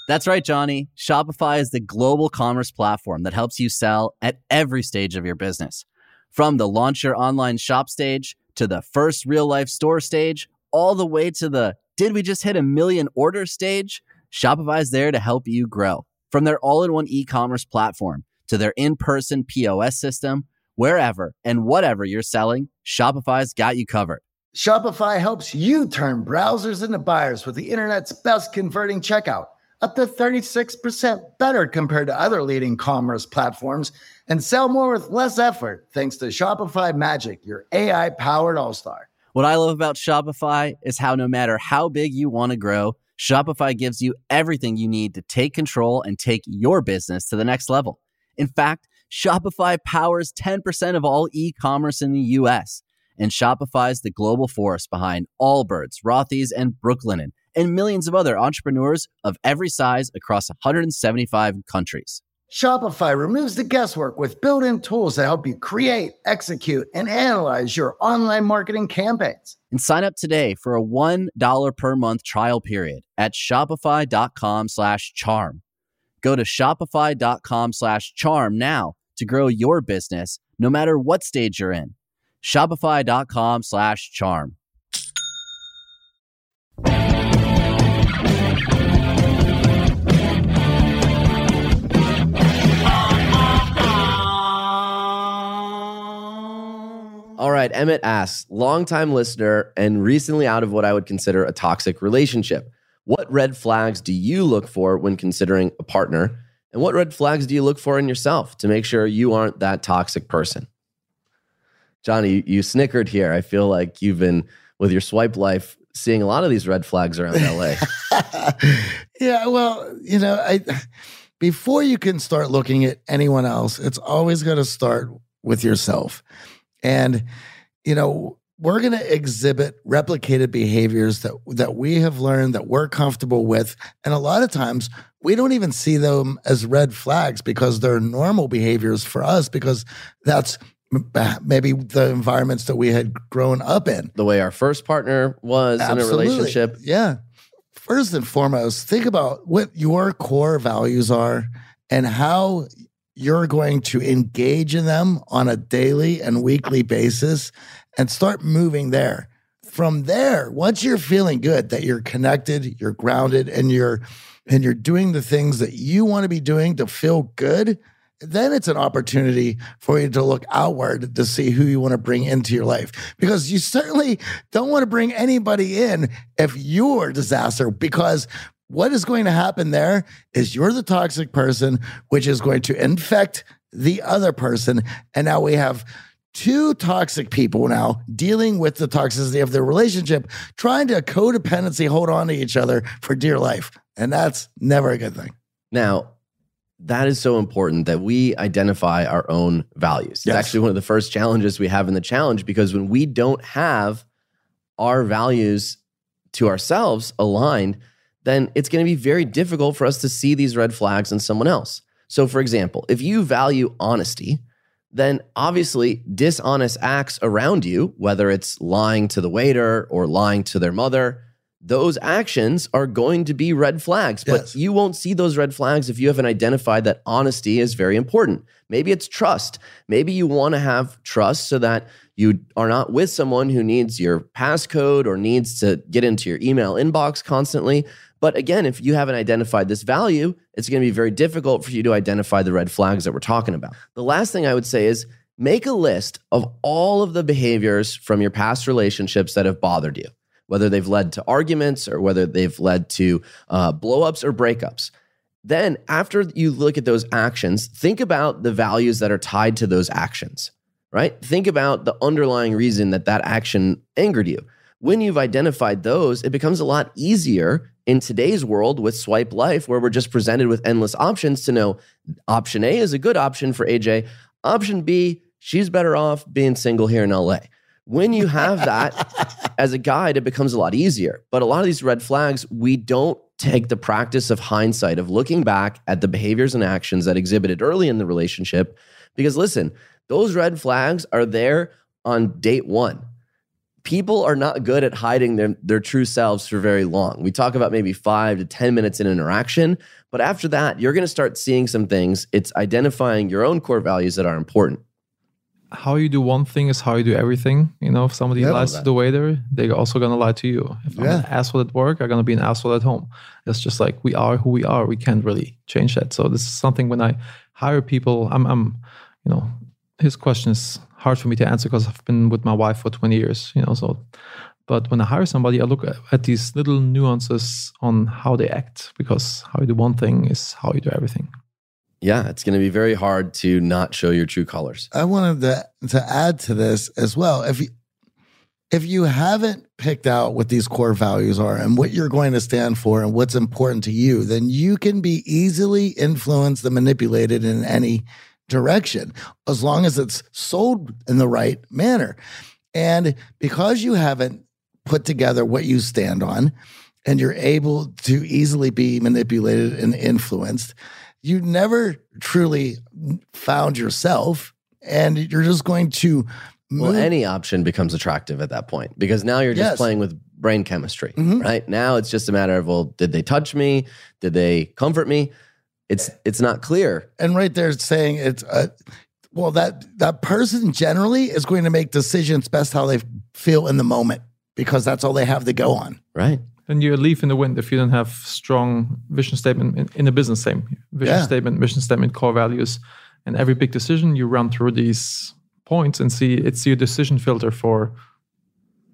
That's right, Johnny. Shopify is the global commerce platform that helps you sell at every stage of your business. From the launch your online shop stage to the first real life store stage, all the way to the did we just hit a million order stage? Shopify is there to help you grow. From their all in one e commerce platform to their in person POS system, wherever and whatever you're selling, Shopify's got you covered. Shopify helps you turn browsers into buyers with the internet's best converting checkout, up to 36% better compared to other leading commerce platforms, and sell more with less effort thanks to Shopify Magic, your AI powered all star. What I love about Shopify is how no matter how big you want to grow, Shopify gives you everything you need to take control and take your business to the next level. In fact, Shopify powers 10% of all e-commerce in the US. And Shopify is the global force behind Allbirds, Rothy's, and Brooklinen, and millions of other entrepreneurs of every size across 175 countries. Shopify removes the guesswork with built in tools that help you create, execute, and analyze your online marketing campaigns. And sign up today for a $1 per month trial period at shopify.com slash charm. Go to shopify.com slash charm now to grow your business no matter what stage you're in. Shopify.com slash charm. All right, Emmett asks, longtime listener and recently out of what I would consider a toxic relationship. What red flags do you look for when considering a partner? And what red flags do you look for in yourself to make sure you aren't that toxic person? Johnny, you, snickered here. I feel like you've been with your swipe life seeing a lot of these red flags around LA. yeah, well, you know, I before you can start looking at anyone else, it's always going to start with yourself. And you know, we're going to exhibit replicated behaviors that that we have learned that we're comfortable with, and a lot of times we don't even see them as red flags because they're normal behaviors for us because that's maybe the environments that we had grown up in. the way our first partner was in a relationship. Yeah. First and foremost, think about what your core values are and how you're going to engage in them on a daily and weekly basis and start moving there. From there, once you're feeling good that you're connected, you're grounded and you're and you're doing the things that you want to be doing to feel good, then it's an opportunity for you to look outward to see who you want to bring into your life. Because you certainly don't want to bring anybody in if you're a disaster, because what is going to happen there is you're the toxic person, which is going to infect the other person. And now we have two toxic people now dealing with the toxicity of their relationship, trying to codependency hold on to each other for dear life. And that's never a good thing. Now, that is so important that we identify our own values. It's actually one of the first challenges we have in the challenge because when we don't have our values to ourselves aligned, then it's going to be very difficult for us to see these red flags in someone else. So, for example, if you value honesty, then obviously dishonest acts around you, whether it's lying to the waiter or lying to their mother, those actions are going to be red flags. But you won't see those red flags if you haven't identified that honesty is very important. Maybe it's trust. Maybe you want to have trust so that you are not with someone who needs your passcode or needs to get into your email inbox constantly. But again, if you haven't identified this value, it's going to be very difficult for you to identify the red flags that we're talking about. The last thing I would say is make a list of all of the behaviors from your past relationships that have bothered you, whether they've led to arguments or whether they've led to uh, blowups or breakups. Then, after you look at those actions, think about the values that are tied to those actions, right? Think about the underlying reason that that action angered you. When you've identified those, it becomes a lot easier in today's world with swipe life, where we're just presented with endless options to know option A is a good option for AJ. Option B, she's better off being single here in LA. When you have that as a guide, it becomes a lot easier. But a lot of these red flags, we don't take the practice of hindsight, of looking back at the behaviors and actions that exhibited early in the relationship. Because listen, those red flags are there on date one. People are not good at hiding their, their true selves for very long. We talk about maybe five to 10 minutes in interaction, but after that, you're going to start seeing some things. It's identifying your own core values that are important. how you do one thing is how you do everything. You know, if somebody Yeah. lies to the waiter, they're also gonna lie to you. If I'm an asshole at work, I'm gonna be an asshole at home. It's just like we are who we are. We can't really change that. So this is something when I hire people, I'm, I'm you know, his question is hard for me to answer because I've been with my wife for 20 years. You know, so. But when I hire somebody, I look at, at these little nuances on how they act because how you do one thing is how you do everything. Yeah, it's going to be very hard to not show your true colors. I wanted to to add to this as well. If you if you haven't picked out what these core values are and what you're going to stand for and what's important to you, then you can be easily influenced and manipulated in any direction as long as it's sold in the right manner. And because you haven't put together what you stand on and you're able to easily be manipulated and influenced, you never truly found yourself and you're just going to Well, any option becomes attractive at that point because now you're just Yes. playing with brain chemistry, Mhm. right? Now it's just a matter of well, did they touch me? Did they comfort me? It's it's not clear. and right there saying it's uh, well that that person generally is going to make decisions best how they feel in the moment because that's all they have to go on Right. And you're a leaf in the wind if you don't have strong vision statement in, in a business same vision Yeah. statement mission statement core values and every big decision you run through these points and see it's your decision filter for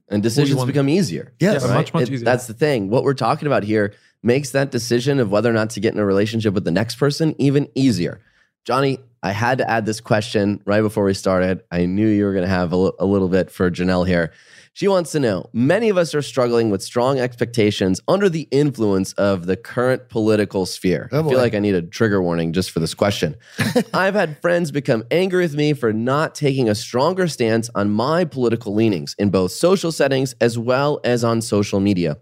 And decisions become easier. Yes. Yeah, much, much It- easier. That's the thing. What we're talking about here makes that decision of whether or not to get in a relationship with the next person even easier. Johnny, I had to add this question right before we started. I knew you were going to have a little bit for Janelle here. She wants to know many of us are struggling with strong expectations under the influence of the current political sphere. Oh, I feel like I need a trigger warning just for this question. I've had friends become angry with me for not taking a stronger stance on my political leanings in both social settings as well as on social media.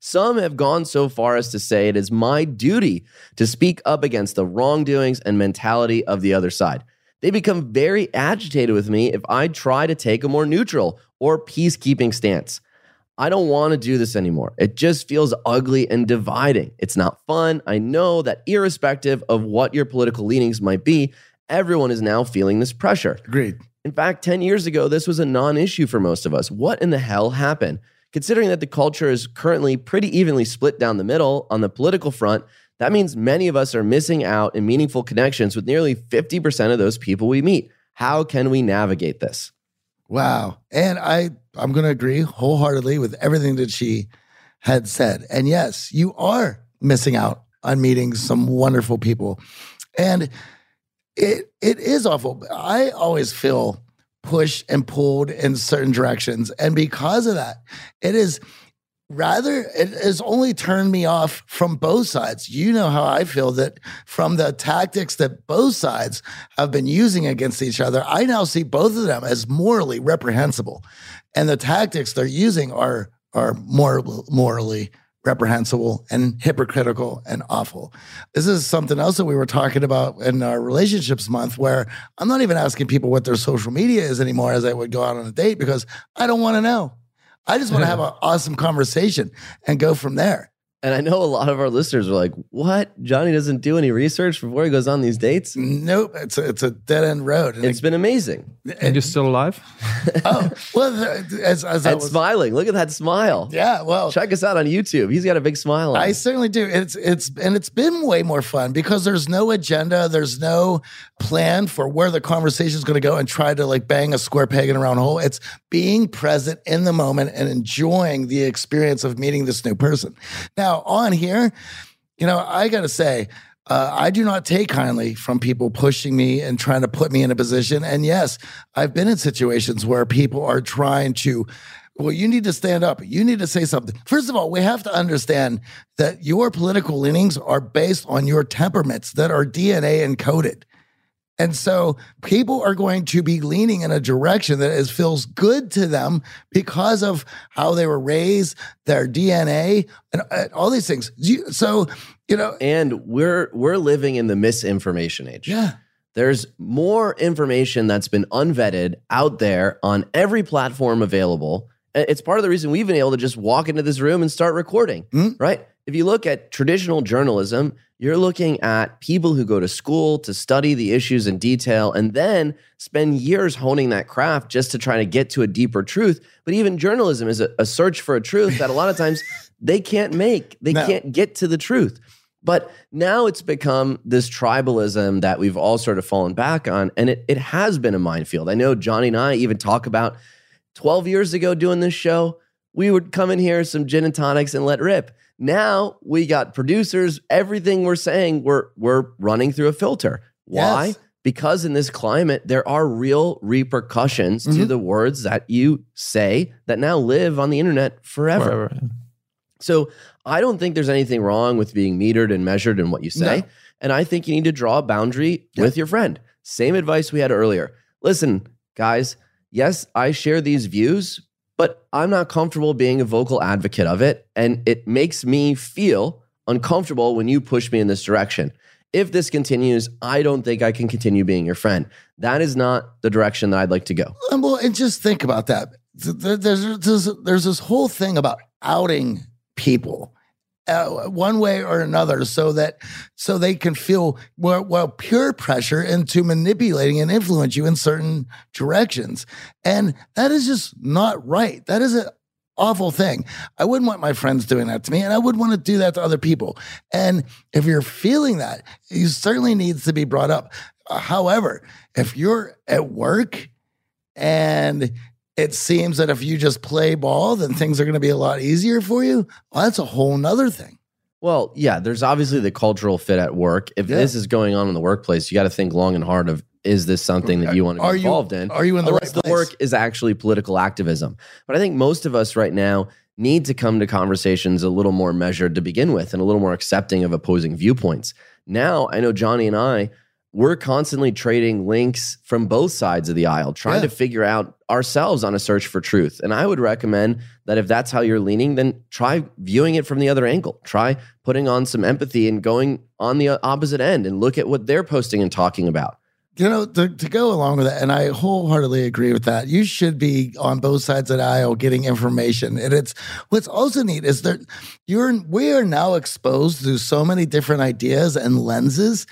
Some have gone so far as to say it is my duty to speak up against the wrongdoings and mentality of the other side. They become very agitated with me if I try to take a more neutral or peacekeeping stance. I don't want to do this anymore. It just feels ugly and dividing. It's not fun. I know that irrespective of what your political leanings might be, everyone is now feeling this pressure. agreed In fact, 10 years ago, this was a non issue for most of us. What in the hell happened? Considering that the culture is currently pretty evenly split down the middle on the political front, that means many of us are missing out in meaningful connections with nearly 50% of those people we meet. How can we navigate this? wow and i i'm going to agree wholeheartedly with everything that she had said and yes you are missing out on meeting some wonderful people and it it is awful i always feel pushed and pulled in certain directions and because of that it is rather it has only turned me off from both sides. You know how I feel that from the tactics that both sides have been using against each other, I now see both of them as morally reprehensible. And the tactics they're using are are more morally reprehensible and hypocritical and awful. This is something else that we were talking about in our relationships month where I'm not even asking people what their social media is anymore as I would go out on a date because I don't want to know. I just want to have an awesome conversation and go from there. And I know a lot of our listeners are like, "What? Johnny doesn't do any research before he goes on these dates?" Nope, it's a, it's a dead end road. And It's been amazing. And you're still alive? oh well, the- as, as I And was, smiling. Look at that smile. yeah, well, Check us out on YouTube. He's got a big smile on. I certainly do. It's it's and it's been way more fun because there's no agenda, there's no plan for where the conversation is going to go and try to like bang a square peg in a round hole. It's being present in the moment and enjoying the experience of meeting this new person. Now, on here, you know, I got to say, uh, I do not take kindly from people pushing me and trying to put me in a position. And yes, I've been in situations where people are trying to, well, you need to stand up. You need to say something. First of all, we have to understand that your political leanings are based on your temperaments that are DNA encoded. And so people are going to be leaning in a direction that is, feels good to them because of how they were raised, their DNA, and, and all these things. So, you know, and we're we're living in the misinformation age. yeah. There's more information that's been unvetted out there on every platform available. It's part of the reason we've been able to just walk into this room and start recording, Mm. right? If you look at traditional journalism, you're looking at people who go to school to study the issues in detail and then spend years honing that craft just to try to get to a deeper truth. But even journalism is a, a search for a truth that a lot of times they can't make, they No. can't get to the truth. But now it's become this tribalism that we've all sort of fallen back on. And it, it has been a minefield. I know Johnny and I even talk about 12 years ago doing this show, we would come in here, some gin and tonics, and let rip. Now we got producers, everything we're saying, we're, we're running through a filter. Why? Yes. Because in this climate, there are real repercussions to Mhm. the words that you say that now live on the internet forever. Forever. So I don't think there's anything wrong with being metered and measured in what you say. No. And I think you need to draw a boundary Yeah. with your friend. Same advice we had earlier. Listen, guys, yes, I share these views, but I'm not comfortable being a vocal advocate of it. And it makes me feel uncomfortable when you push me in this direction. If this continues, I don't think I can continue being your friend. That is not the direction that I'd like to go. Well, and just think about that. Th- th- There's there's, there's this whole thing about outing people. Uh, one way or another, so that so they can feel well, well peer pressure into manipulating and influence you in certain directions, and that is just not right. That is an awful thing. I wouldn't want my friends doing that to me, and I wouldn't want to do that to other people. And if you're feeling that, it certainly needs to be brought up. However, if you're at work and it seems that if you just play ball, then things are going to be a lot easier for you. Well, that's a whole nother thing. Well, yeah, there's obviously the cultural fit at work. If Yeah. this is going on in the workplace, you got to think long and hard of is this something that you want to Are be you- involved in? are you in the Unless right the work is actually political activism. But I think most of us right now need to come to conversations a little more measured to begin with and a little more accepting of opposing viewpoints. Now, I know Johnny and I, we're constantly trading links from both sides of the aisle, trying Yeah. to figure out ourselves on a search for truth. And I would recommend that if that's how you're leaning, then try viewing it from the other angle. Try putting on some empathy and going on the uh, opposite end and look at what they're posting and talking about. You know, to, to go along with that, and I wholeheartedly agree with that. You should be on both sides of the aisle getting information. And it's what's also neat is that you're we are now exposed to so many different ideas and lenses.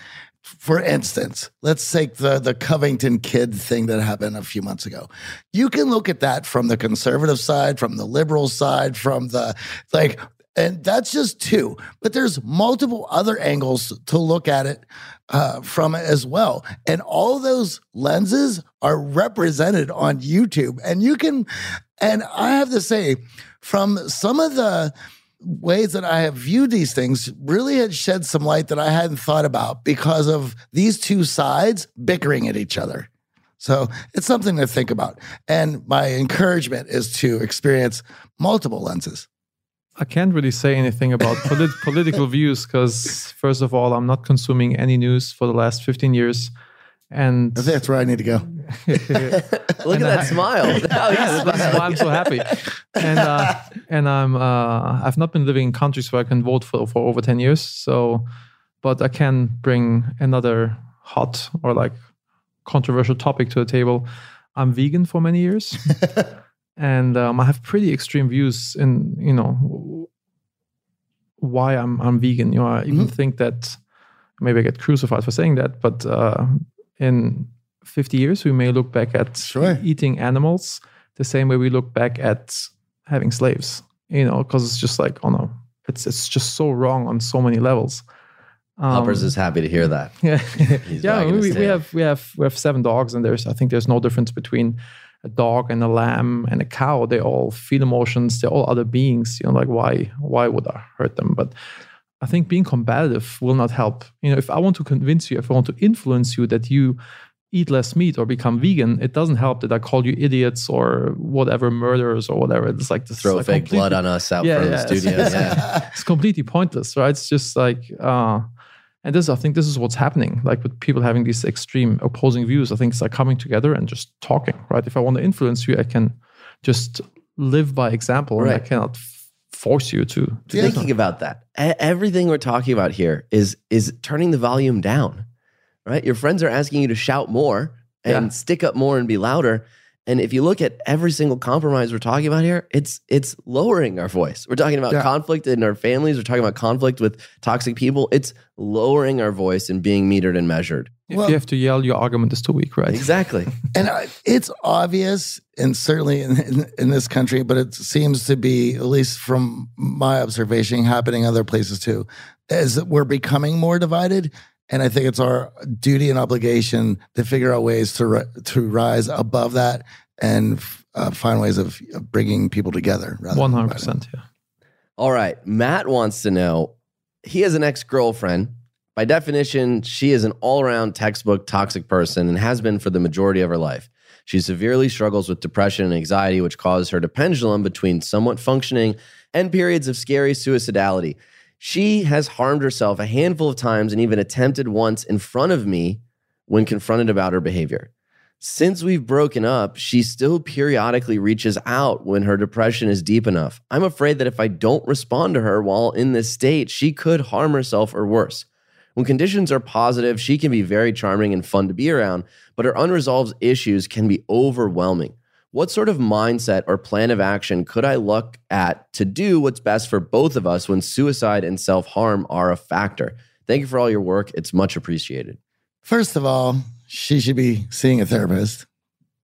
For instance, let's take the the Covington kid thing that happened a few months ago. You can look at that from the conservative side, from the liberal side, from the like and that's just two, but there's multiple other angles to look at it uh, from it as well. And all those lenses are represented on YouTube. And you can, and I have to say, from some of the ways that I have viewed these things, really had shed some light that I hadn't thought about because of these two sides bickering at each other. So it's something to think about. And my encouragement is to experience multiple lenses. I can't really say anything about polit- political views because, first of all, I'm not consuming any news for the last 15 years. And that's where I need to go. Look at that smile. He's that's why. I'm so happy. And uh, and I'm uh, I've not been living in countries where I can vote for for over 10 years. So, but I can bring another hot or like controversial topic to the table. I'm vegan for many years. and um, I have pretty extreme views in you know why I'm I'm vegan. You know, I even think that maybe I get crucified for saying that, but uh, in 50 years we may look back at Sure. eating animals the same way we look back at having slaves. You know, because it's just like oh no, it's it's just so wrong on so many levels. Um, Hoppers is happy to hear that. yeah, yeah. We, we have we have we have seven dogs, and there's I think there's no difference between a dog and a lamb and a cow. They all feel emotions. They're all other beings. You know, like why why would I hurt them? But I think being combative will not help. You know, if I want to convince you, if I want to influence you that you eat less meat or become vegan, it doesn't help that I call you idiots or whatever, murderers or whatever. It's like this Throw like fake blood on us out Yeah, front yeah, of the studio. it's- Yeah. it's completely pointless, right? It's just like, uh, and this, I think, this is what's happening. Like with people having these extreme opposing views, I think it's like coming together and just talking, right? If I want to influence you, I can just live by example, and I cannot force you to. to Thinking about that, everything we're talking about here is is turning the volume down. Right? Your friends are asking you to shout more and Yeah. stick up more and be louder. And if you look at every single compromise we're talking about here, it's it's lowering our voice. We're talking about Yeah. conflict in our families. We're talking about conflict with toxic people. It's lowering our voice and being metered and measured. If Well- you have to yell, your argument is too weak, right? Exactly. And I, it's obvious, and certainly in, in, in this country, but it seems to be, at least from my observation, happening other places too, as we're becoming more divided. And I think it's our duty and obligation to figure out ways to ri- to rise above that and uh, find ways of of bringing people together. One hundred percent. Yeah. All right. Matt wants to know he has an ex girlfriend. By definition, she is an all around textbook toxic person and has been for the majority of her life. She severely struggles with depression and anxiety, which cause her to pendulum between somewhat functioning and periods of scary suicidality. She has harmed herself a handful of times and even attempted once in front of me when confronted about her behavior. Since we've broken up, she still periodically reaches out when her depression is deep enough. I'm afraid that if I don't respond to her while in this state, she could harm herself or worse. When conditions are positive, she can be very charming and fun to be around, but her unresolved issues can be overwhelming. What sort of mindset or plan of action could I look at to do what's best for both of us when suicide and self harm are a factor? Thank you for all your work. It's much appreciated. First of all, she should be seeing a therapist.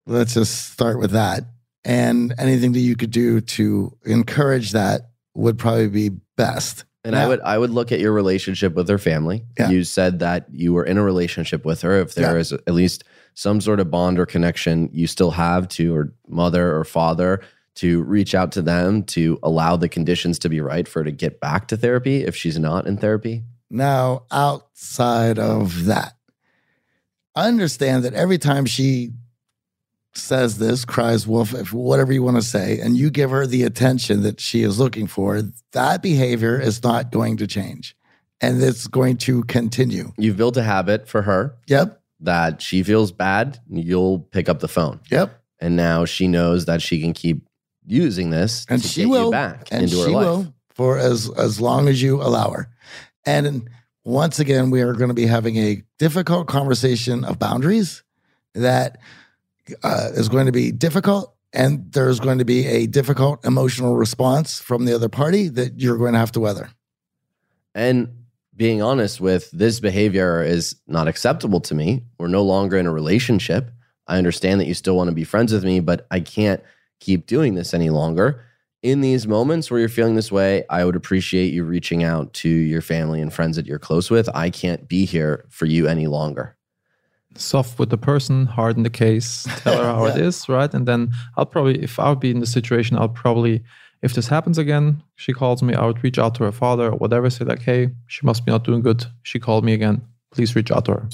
Let's just start with that. And anything that you could do to encourage that would probably be best. And I would I would look at your relationship with her family. Yeah. You said that you were in a relationship with her. If there Yeah. is at least some sort of bond or connection you still have to her mother or father to reach out to them to allow the conditions to be right for her to get back to therapy if she's not in therapy. Now, outside of that, understand that every time she says this, cries wolf, if whatever you want to say, and you give her the attention that she is looking for, that behavior is not going to change. And it's going to continue. You've built a habit for her Yep. That she feels bad, you'll pick up the phone. Yep. And now she knows that she can keep using this And to she get will. you back and into her life. will for as as long as you allow her. And once again, we are going to be having a difficult conversation of boundaries that uh, is going to be difficult, and there's going to be a difficult emotional response from the other party that you're going to have to weather. And being honest with this behavior is not acceptable to me. We're no longer in a relationship. I understand that you still want to be friends with me, but I can't keep doing this any longer. In these moments where you're feeling this way, I would appreciate you reaching out to your family and friends that you're close with. I can't be here for you any longer. soft with the person, hard in the case, tell her how it is, right? And then I'll probably, if I would be in the situation, I'll probably, if this happens again, she calls me, I would reach out to her father or whatever, say like, hey, she must be not doing good. She called me again. Please reach out to her.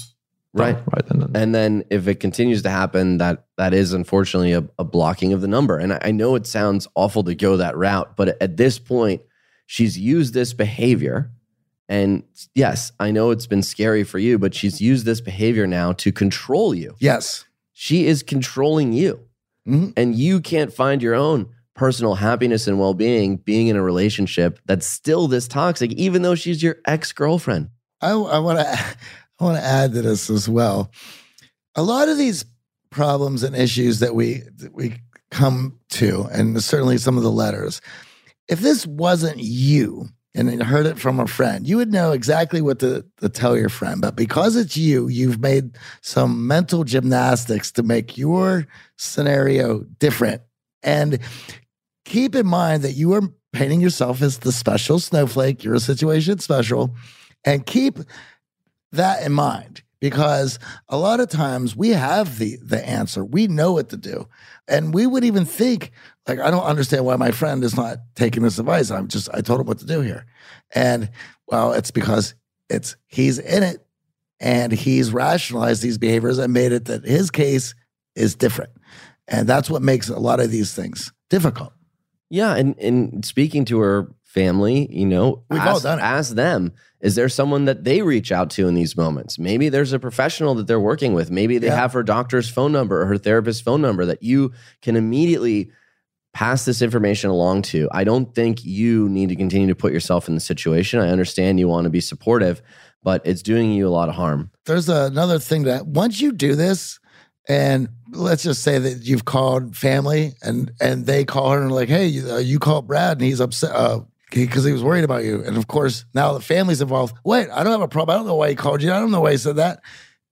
Right. Right. And then, And then if it continues to happen, that that is unfortunately a, a blocking of the number. And I, I know it sounds awful to go that route, but at this point, she's used this behavior. And yes, I know it's been scary for you, but she's used this behavior now to control you. Yes. She is controlling you. Mhm. And you can't find your own personal happiness and well being being in a relationship that's still this toxic, even though she's your ex girlfriend. I, I want to I want to add to this as well. A lot of these problems and issues that we that we come to, and certainly some of the letters, if this wasn't you and you heard it from a friend, you would know exactly what to, to tell your friend. But because it's you, you've made some mental gymnastics to make your scenario different. And keep in mind that you are painting yourself as the special snowflake. Your situation special. And keep that in mind because a lot of times we have the the answer. We know what to do. And we would even think like I don't understand why my friend is not taking this advice. I'm just I told him what to do here. And well, it's because it's he's in it and he's rationalized these behaviors and made it that his case is different. And that's what makes a lot of these things difficult. Yeah, and and speaking to her family, you know, We've all ask, done it. ask them, is there someone that they reach out to in these moments? Maybe there's a professional that they're working with. Maybe they Yeah. have her doctor's phone number or her therapist's phone number that you can immediately pass this information along to. I don't think you need to continue to put yourself in the situation. I understand you want to be supportive, but it's doing you a lot of harm. there's another thing that once you do this and let's just say that you've called family and and they call her and like hey you, uh, you called brad and he's upset uh because he was worried about you and of course now the family's involved wait i don't have a problem i don't know why he called you i don't know why he said that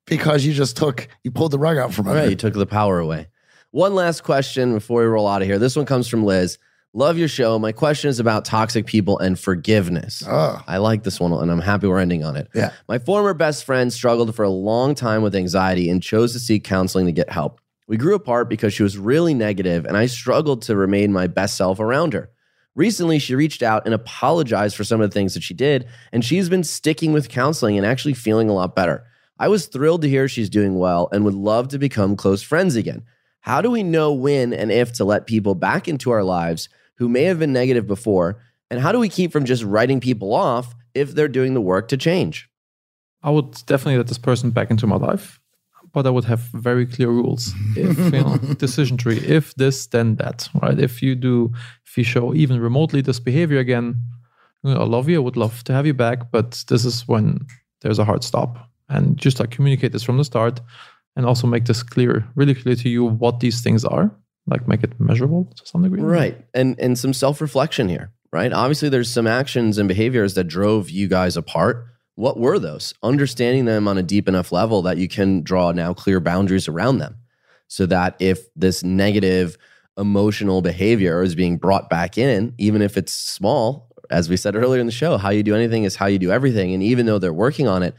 because you just took you pulled the rug out from under right, you took the power away. One last question before we roll out of here. This one comes from Liz. Love your show. My question is about toxic people and forgiveness. oh I like this one and I'm happy we're ending on it. yeah My former best friend struggled for a long time with anxiety and chose to seek counseling to get help. We grew apart because she was really negative and I struggled to remain my best self around her. Recently, she reached out and apologized for some of the things that she did, and she's been sticking with counseling and actually feeling a lot better. I was thrilled to hear she's doing well and would love to become close friends again. How do we know when and if to let people back into our lives who may have been negative before? And how do we keep from just writing people off if they're doing the work to change? I would definitely let this person back into my life, but I would have very clear rules. If you know, decision tree, if this, then that, right? If you do, if you show even remotely this behavior again, you know, I love you. I would love to have you back, but this is when there's a hard stop, and just like communicate this from the start, and also make this clear, really clear to you what these things are, like make it measurable to some degree. Right. And and some self-reflection here, right? Obviously there's some actions and behaviors that drove you guys apart. What were those? Understanding them on a deep enough level that you can draw now clear boundaries around them. So that if this negative emotional behavior is being brought back in, even if it's small, as we said earlier in the show, how you do anything is how you do everything. And even though they're working on it,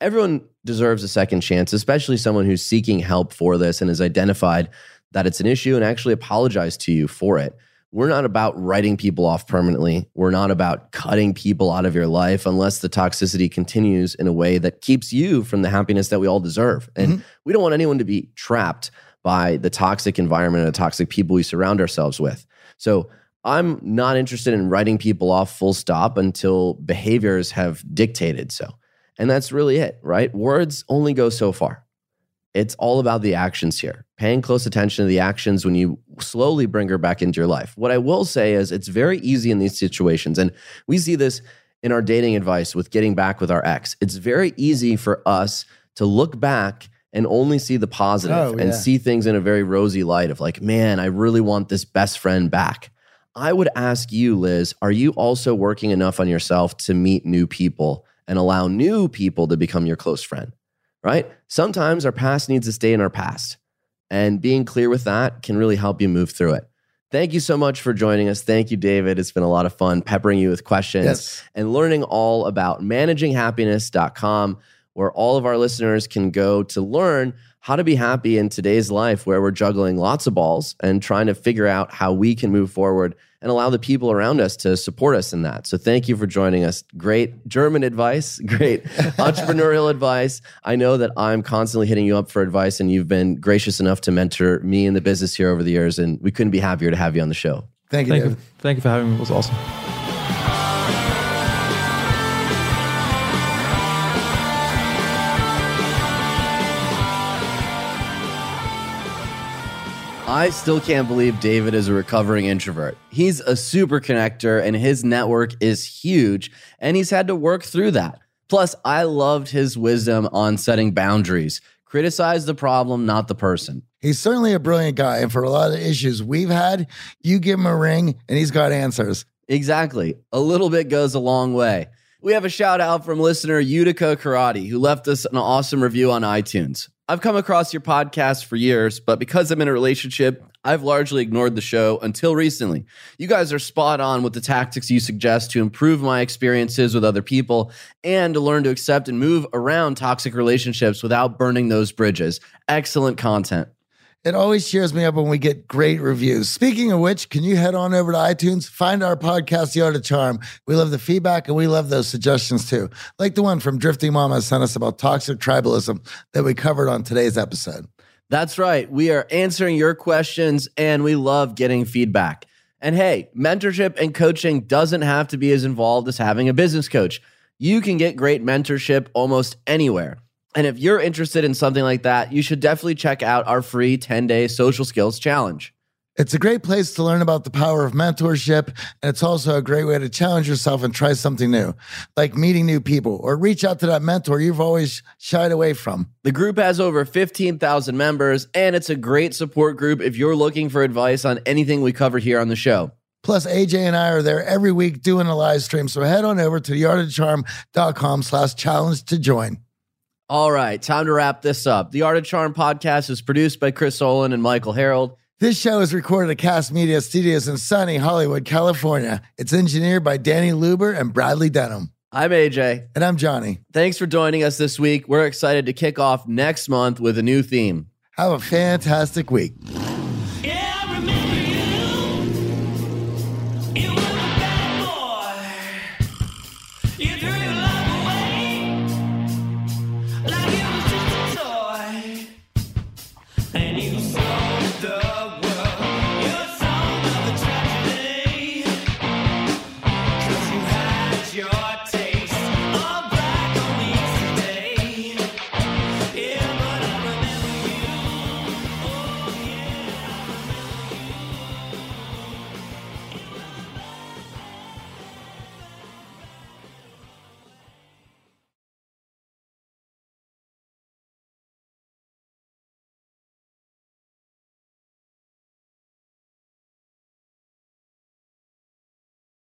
everyone deserves a second chance, especially someone who's seeking help for this and has identified that it's an issue and actually apologized to you for it. We're not about writing people off permanently. We're not about cutting people out of your life unless the toxicity continues in a way that keeps you from the happiness that we all deserve. And mm-hmm. we don't want anyone to be trapped by the toxic environment and the toxic people we surround ourselves with. So I'm not interested in writing people off full stop until behaviors have dictated so. And that's really it, right? Words only go so far. It's all about the actions here, paying close attention to the actions when you slowly bring her back into your life. What I will say is it's very easy in these situations. And we see this in our dating advice with getting back with our ex. It's very easy for us to look back and only see the positive Oh, and yeah. see things in a very rosy light of like, man, I really want this best friend back. I would ask you, Liz, are you also working enough on yourself to meet new people and allow new people to become your close friend? Right? Sometimes our past needs to stay in our past. And being clear with that can really help you move through it. Thank you so much for joining us. Thank you, David. It's been a lot of fun peppering you with questions Yes. and learning all about managinghappiness.com, where all of our listeners can go to learn how to be happy in today's life, where we're juggling lots of balls and trying to figure out how we can move forward and allow the people around us to support us in that. So, thank you for joining us. Great German advice, great entrepreneurial advice. I know that I'm constantly hitting you up for advice, and you've been gracious enough to mentor me in the business here over the years. And we couldn't be happier to have you on the show. Thank you, Thank David. you, thank you for having me. It was awesome. I still can't believe David is a recovering introvert. He's a super connector and his network is huge, and he's had to work through that. Plus, I loved his wisdom on setting boundaries. Criticize the problem, not the person. He's certainly a brilliant guy. And for a lot of issues we've had, you give him a ring and he's got answers. Exactly. A little bit goes a long way. We have a shout out from listener Utica Karate, who left us an awesome review on iTunes. I've come across your podcast for years, but because I'm in a relationship, I've largely ignored the show until recently. You guys are spot on with the tactics you suggest to improve my experiences with other people and to learn to accept and move around toxic relationships without burning those bridges. Excellent content. It always cheers me up when we get great reviews. Speaking of which, can you head on over to iTunes, find our podcast, The Art of Charm? We love the feedback and we love those suggestions too. Like the one from Drifting Mama sent us about toxic tribalism that we covered on today's episode. That's right. We are answering your questions and we love getting feedback. And hey, mentorship and coaching doesn't have to be as involved as having a business coach. You can get great mentorship almost anywhere. And if you're interested in something like that, you should definitely check out our free 10 day social skills challenge. It's a great place to learn about the power of mentorship, and it's also a great way to challenge yourself and try something new, like meeting new people or reach out to that mentor you've always shied away from. The group has over 15,000 members, and it's a great support group if you're looking for advice on anything we cover here on the show. Plus, AJ and I are there every week doing a live stream. So head on over to theartofcharm.com slash challenge to join. All right, time to wrap this up. The Art of Charm podcast is produced by Chris Olin and Michael Harold. This show is recorded at Cast Media Studios in sunny Hollywood, California. It's engineered by Danny Luber and Bradley Denham. I'm AJ. And I'm Johnny. Thanks for joining us this week. We're excited to kick off next month with a new theme. Have a fantastic week.